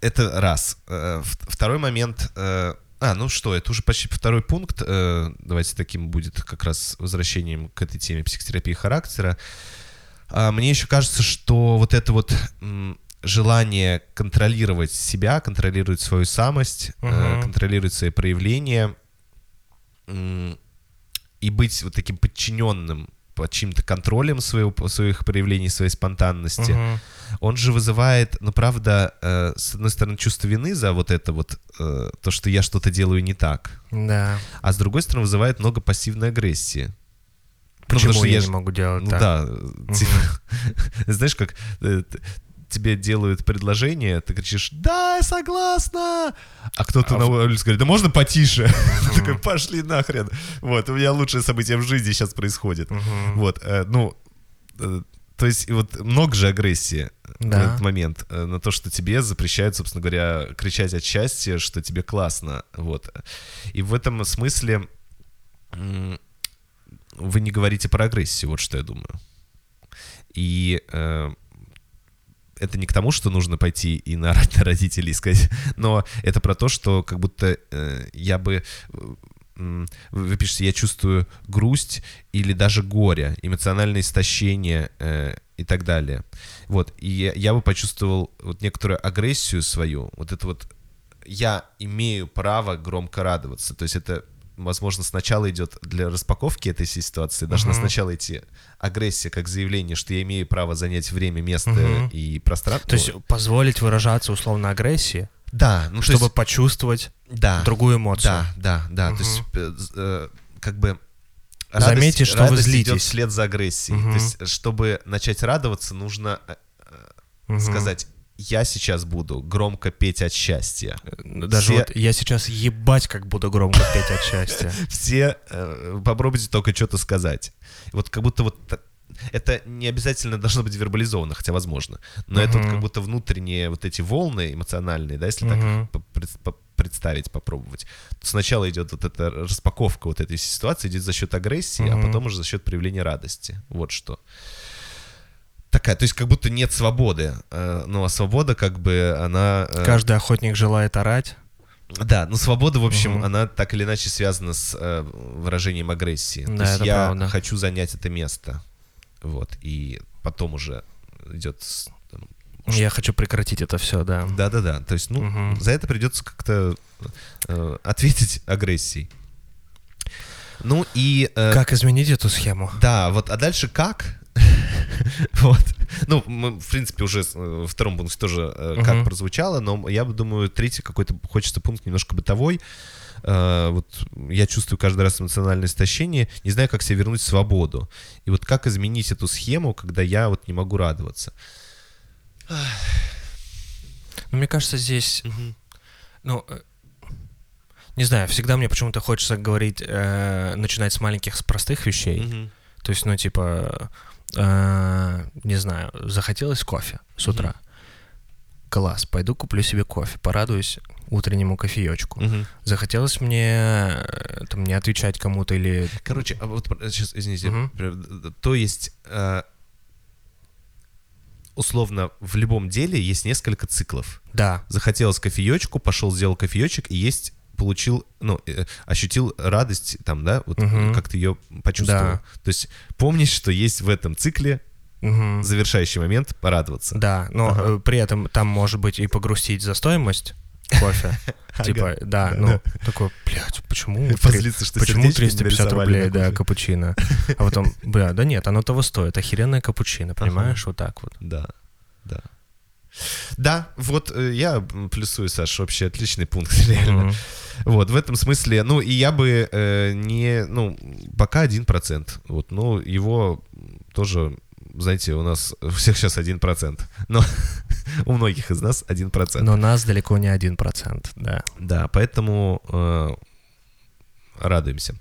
это раз. Э, Второй момент. э, А, ну что, это уже почти второй пункт. э, Давайте таким будет как раз возвращением к этой теме психотерапии характера. А, Мне еще кажется, что вот это вот желание контролировать себя, контролировать свою самость, Мгм. контролировать свои проявления и быть вот таким подчиненным под чьим-то контролем своего, своих проявлений, своей спонтанности, Мгм. он же вызывает, ну, правда, э, с одной стороны, чувство вины за вот это вот, э, то, что я что-то делаю не так, Да. а с другой стороны, вызывает много пассивной агрессии. Почему потому что я я не ж- могу делать Ну так? да, типа, [laughs] знаешь, как э, тебе делают предложение, ты кричишь «Да, я согласна!» А кто-то А на в- улице говорит «Да можно потише?» [laughs] Ты такой «Пошли нахрен!» Вот, у меня лучшее событие в жизни сейчас происходит. Вот, э, ну, э, то есть вот много же агрессии в Да. этот момент э, на то, что тебе запрещают, собственно говоря, кричать от счастья, что тебе классно, вот. И в этом смысле вы не говорите про агрессию, вот что я думаю. И э, это не к тому, что нужно пойти и наорать на родителей и сказать, [laughs] но это про то, что как будто э, я бы... э, вы пишете, я чувствую грусть или даже горе, эмоциональное истощение э, и так далее. Вот, и я, я бы почувствовал вот некоторую агрессию свою, вот это вот я имею право громко радоваться. То есть это, возможно, сначала идет для распаковки этой всей ситуации, должна Мгм. сначала идти агрессия как заявление, что я имею право занять время, место Мгм. и пространство. То есть позволить выражаться условно агрессии, да, ну то чтобы есть, почувствовать да, другую эмоцию. да, да, да, то есть э, э, как бы Заметьте, что вы радость идет злитесь. вслед за агрессией. Мгм. То есть, чтобы начать радоваться, нужно Мгм. сказать: я сейчас буду громко петь от счастья. Даже все- вот я сейчас ебать как буду громко петь от счастья. [laughs] Все э, попробуйте только что-то сказать. Вот как будто вот это не обязательно должно быть вербализовано, хотя возможно. Но это вот как будто внутренние вот эти волны эмоциональные, да, если Мгм. так представить, попробовать. То сначала идет вот эта распаковка вот этой ситуации, идет за счет агрессии, а Мгм. потом уже за счет проявления радости. Вот что. Такая, то есть как будто нет свободы. Ну, а свобода как бы она... э, Каждый охотник желает орать. да, ну свобода, в общем, Мгм. она так или иначе связана с э, выражением агрессии. Да, То есть я правда. хочу занять это место. Вот. И потом уже идет. там, Я хочу прекратить это все, да. Да-да-да. То есть, ну, Мгм. за это придется как-то э, ответить агрессией. Ну и. э, Как изменить эту схему? Да, вот, а дальше как? [laughs] Вот. Ну, мы, в принципе, уже э, во втором пункте тоже э, как прозвучало, но я думаю, третий какой-то хочется пункт немножко бытовой. Э, Вот я чувствую каждый раз эмоциональное истощение, не знаю, как себе вернуть свободу. И вот как изменить эту схему, когда я вот не могу радоваться. Ну, мне кажется, здесь, ну, э, не знаю, всегда мне почему-то хочется говорить, э, начинать с маленьких, с простых вещей. Мгм. То есть, ну, типа, э, не знаю, захотелось кофе с утра. Класс, пойду куплю себе кофе, порадуюсь утреннему кофеечку. Мгм. Захотелось мне э, там не отвечать кому-то или... Короче, а вот сейчас, извините, прер- то есть э, условно в любом деле есть несколько циклов. Да, захотелось кофеечку, пошел, сделал кофеечек и есть получил, ну, э, ощутил радость там, да, вот Мгм. как ты ее почувствовал. Да. То есть помнишь, что есть в этом цикле Мгм. завершающий момент порадоваться. да, но Ага. э, при этом там может быть и погрустить за стоимость кофе. [laughs] Типа, да, ну, такой, блядь, почему... Позлиться, что Почему сердечки 350 нарисовали рублей, да, капучино? [laughs] А потом, бля, да нет, оно того стоит. Охеренная капучино, понимаешь? Вот так вот. Да, да. Да, вот э, я плюсую, Саш, вообще отличный пункт, [laughs] реально. Мгм. Вот, в этом смысле, ну, и я бы э, не, ну, пока 1%, вот, ну, его тоже, знаете, у нас у всех сейчас 1%, но [laughs] у многих из нас 1%. Но нас далеко не один процент, да. Да, поэтому э, радуемся.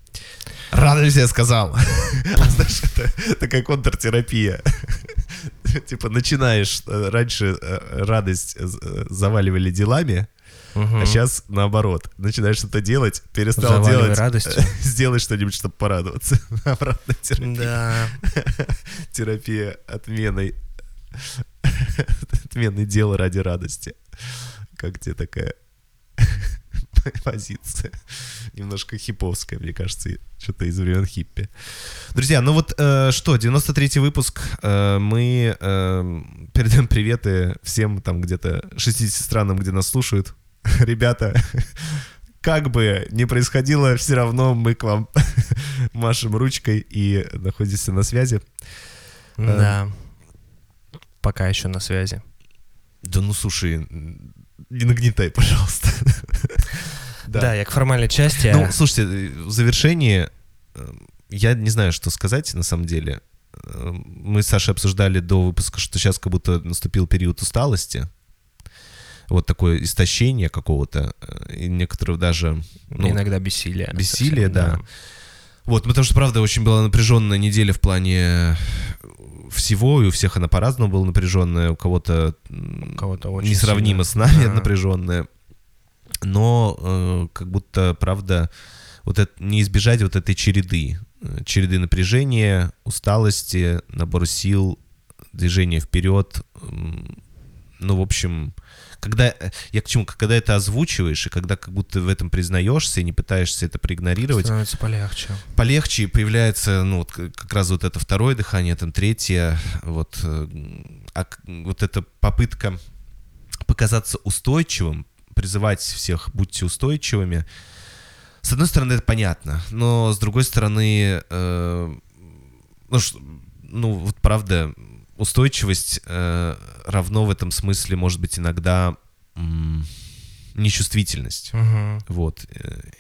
Радуемся, я сказал. [laughs] А знаешь, это такая контртерапия. [laughs] Типа начинаешь, э, раньше э, радость э, заваливали делами, Мгм. а сейчас наоборот. Начинаешь что-то делать, перестал Заваливай делать. радостью. [laughs] Сделай что-нибудь, чтобы порадоваться. [laughs] Обратная терапия. Да. Терапия отменой. Отменой дела ради радости. Как тебе такая [laughs] позиция? Немножко хиповская, мне кажется, что-то из времен хиппи. Друзья, ну вот э, что, 93-й выпуск. Э, мы э, передаем приветы всем там где-то 60 странам, где нас слушают. [laughs] Ребята, [laughs] как бы ни происходило, все равно мы к вам машем ручкой и находимся на связи. Да. Пока еще на связи. Да ну слушай, не нагнетай, пожалуйста. Да, я к формальной части. Ну, слушайте, в завершении э, я не знаю, что сказать на самом деле. Э, Мы с Сашей обсуждали до выпуска, что сейчас как будто наступил период усталости. Вот такое истощение какого-то, э, и некоторых даже... ну, Иногда бессилие. бессилие, совсем, да. Вот, потому что, правда, очень была напряженная неделя в плане всего, и у всех она по-разному была напряженная, у кого-то м, У кого-то очень несравнимо сильно. с нами Да. напряженная. Но э, как будто, правда, вот это, не избежать вот этой череды. э, Череды напряжения, усталости, набор сил, движения вперед. ну, в общем, когда, э, я к чему, когда это озвучиваешь, и когда как будто в этом признаешься и не пытаешься это проигнорировать, Становится полегче. полегче, и появляется, ну, вот как раз вот это второе дыхание, там третье, вот, а вот эта попытка показаться устойчивым, призывать всех, будьте устойчивыми, с одной стороны, это понятно, но с другой стороны, э, ну, ш- ну, вот правда, устойчивость э, равно в этом смысле может быть иногда м, нечувствительность. Мгм. Вот.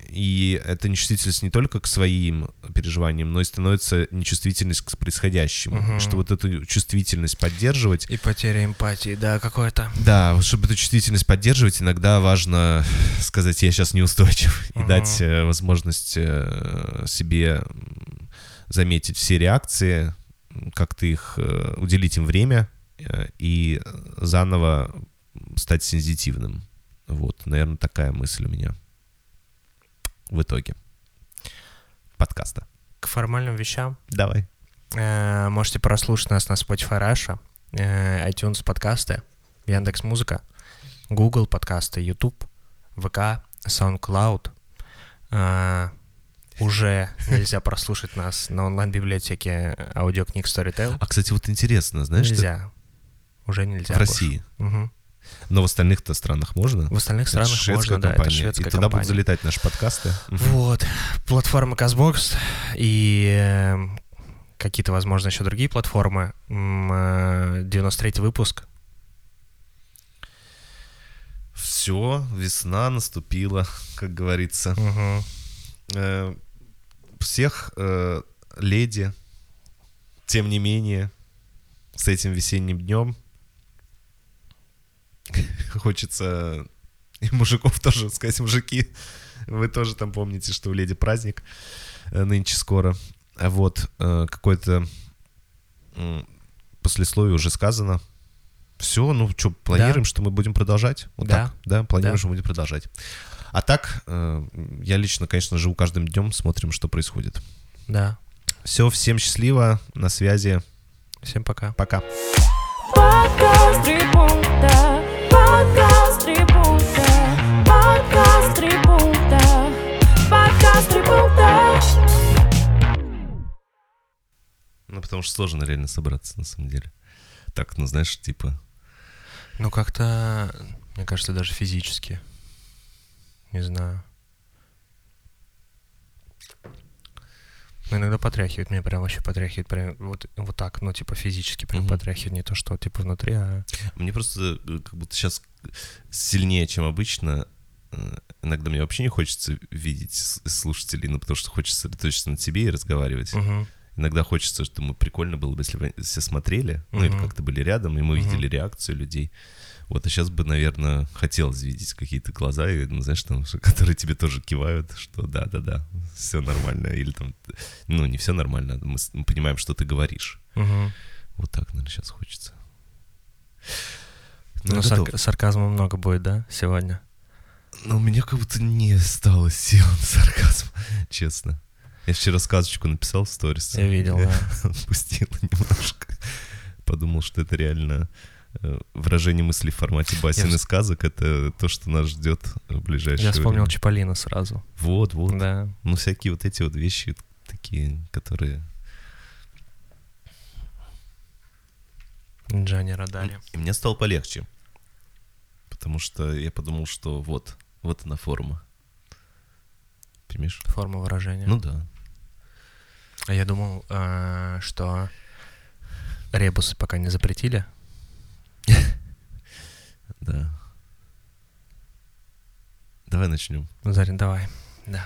И эта нечувствительность не только к своим переживаниям, но и становится нечувствительность к происходящему. Мгм. Что вот эту чувствительность поддерживать. И потеря эмпатии, да, какой-то. Да, чтобы эту чувствительность поддерживать, иногда важно сказать, я сейчас неустойчив, и Мгм. дать э, возможность э, себе заметить все реакции, как-то их, э, уделить им время и заново стать сензитивным. Вот, наверное, такая мысль у меня в итоге подкаста. К формальным вещам. Давай. Э, Можете прослушать нас на Spotify Russia, э, iTunes подкасты, Яндекс Музыка, Google подкасты, YouTube, ВК, SoundCloud. Э, Уже нельзя прослушать нас на онлайн-библиотеке аудиокниг Storytel. А, кстати, вот интересно, знаешь, что нельзя. Уже нельзя. в больше. России. Но в остальных-то странах можно? В остальных Это странах шведская можно, да, это компания. шведская И туда будут компания. залетать наши подкасты. Вот. Платформа Казбокс и э, какие-то, возможно, еще другие платформы. М, э, 93 выпуск. Все, весна наступила, [laughs] как говорится. Э, Всех э, леди, тем не менее, с этим весенним днем [laughs] хочется и мужиков тоже сказать, мужики, вы тоже там помните, что у леди праздник э, нынче скоро. А вот э, какое-то послесловие уже сказано. Все, ну что, планируем, что мы будем продолжать? Вот Да. так, да, планируем, Да. что мы будем продолжать. А так, э, я лично, конечно, живу каждым днем, смотрим, что происходит. Да. Все, всем счастливо, на связи, Всем пока. пока. Пункта, подкаст три пункта, подкаст три пункта, подкаст три пункта. Ну, потому что сложно реально собраться, на самом деле. Так, ну, знаешь, типа... Ну, как-то, мне кажется, даже физически. Не знаю. Ну, иногда потряхивает, меня прям вообще потряхивает, прям вот, вот так, ну, типа физически прям Мгм. потряхивает, не то, что, типа, внутри, а... Мне просто э, как будто сейчас сильнее, чем обычно. э, Иногда мне вообще не хочется видеть с- слушателей, ну, потому что хочется сосредоточиться на тебе и разговаривать. Мгм. Иногда хочется, что мы прикольно было бы, если бы все смотрели, ну, или как-то были рядом, и мы Мгм. видели реакцию людей. Вот, а сейчас бы, наверное, хотелось видеть какие-то глаза, и, ну, знаешь, там, [laughs] которые тебе тоже кивают, что да-да-да, все нормально, или там, ну, не все нормально, мы, понимаем, что ты говоришь. Мгм. Вот так, наверное, сейчас хочется. Ну, я сарк- готов. сарказма много будет, да, сегодня? Но у меня как будто не стало сил [laughs] на сарказм, честно. Я вчера сказочку написал в сторис. Я видел, да. [laughs] Отпустил немножко. Подумал, что это реально выражение мыслей в формате басен и сказок. Это то, что нас ждет в ближайшее Я вспомнил время. Чиполлино сразу. Вот, вот. Да. Ну, всякие вот эти вот вещи такие, которые... Джани Радали. И мне стало полегче. Потому что я подумал, что вот, вот она форма. Понимаешь? Форма выражения. Ну да. А я думал, э, что ребусы пока не запретили. Да. Давай начнем. Зарин, давай. Да.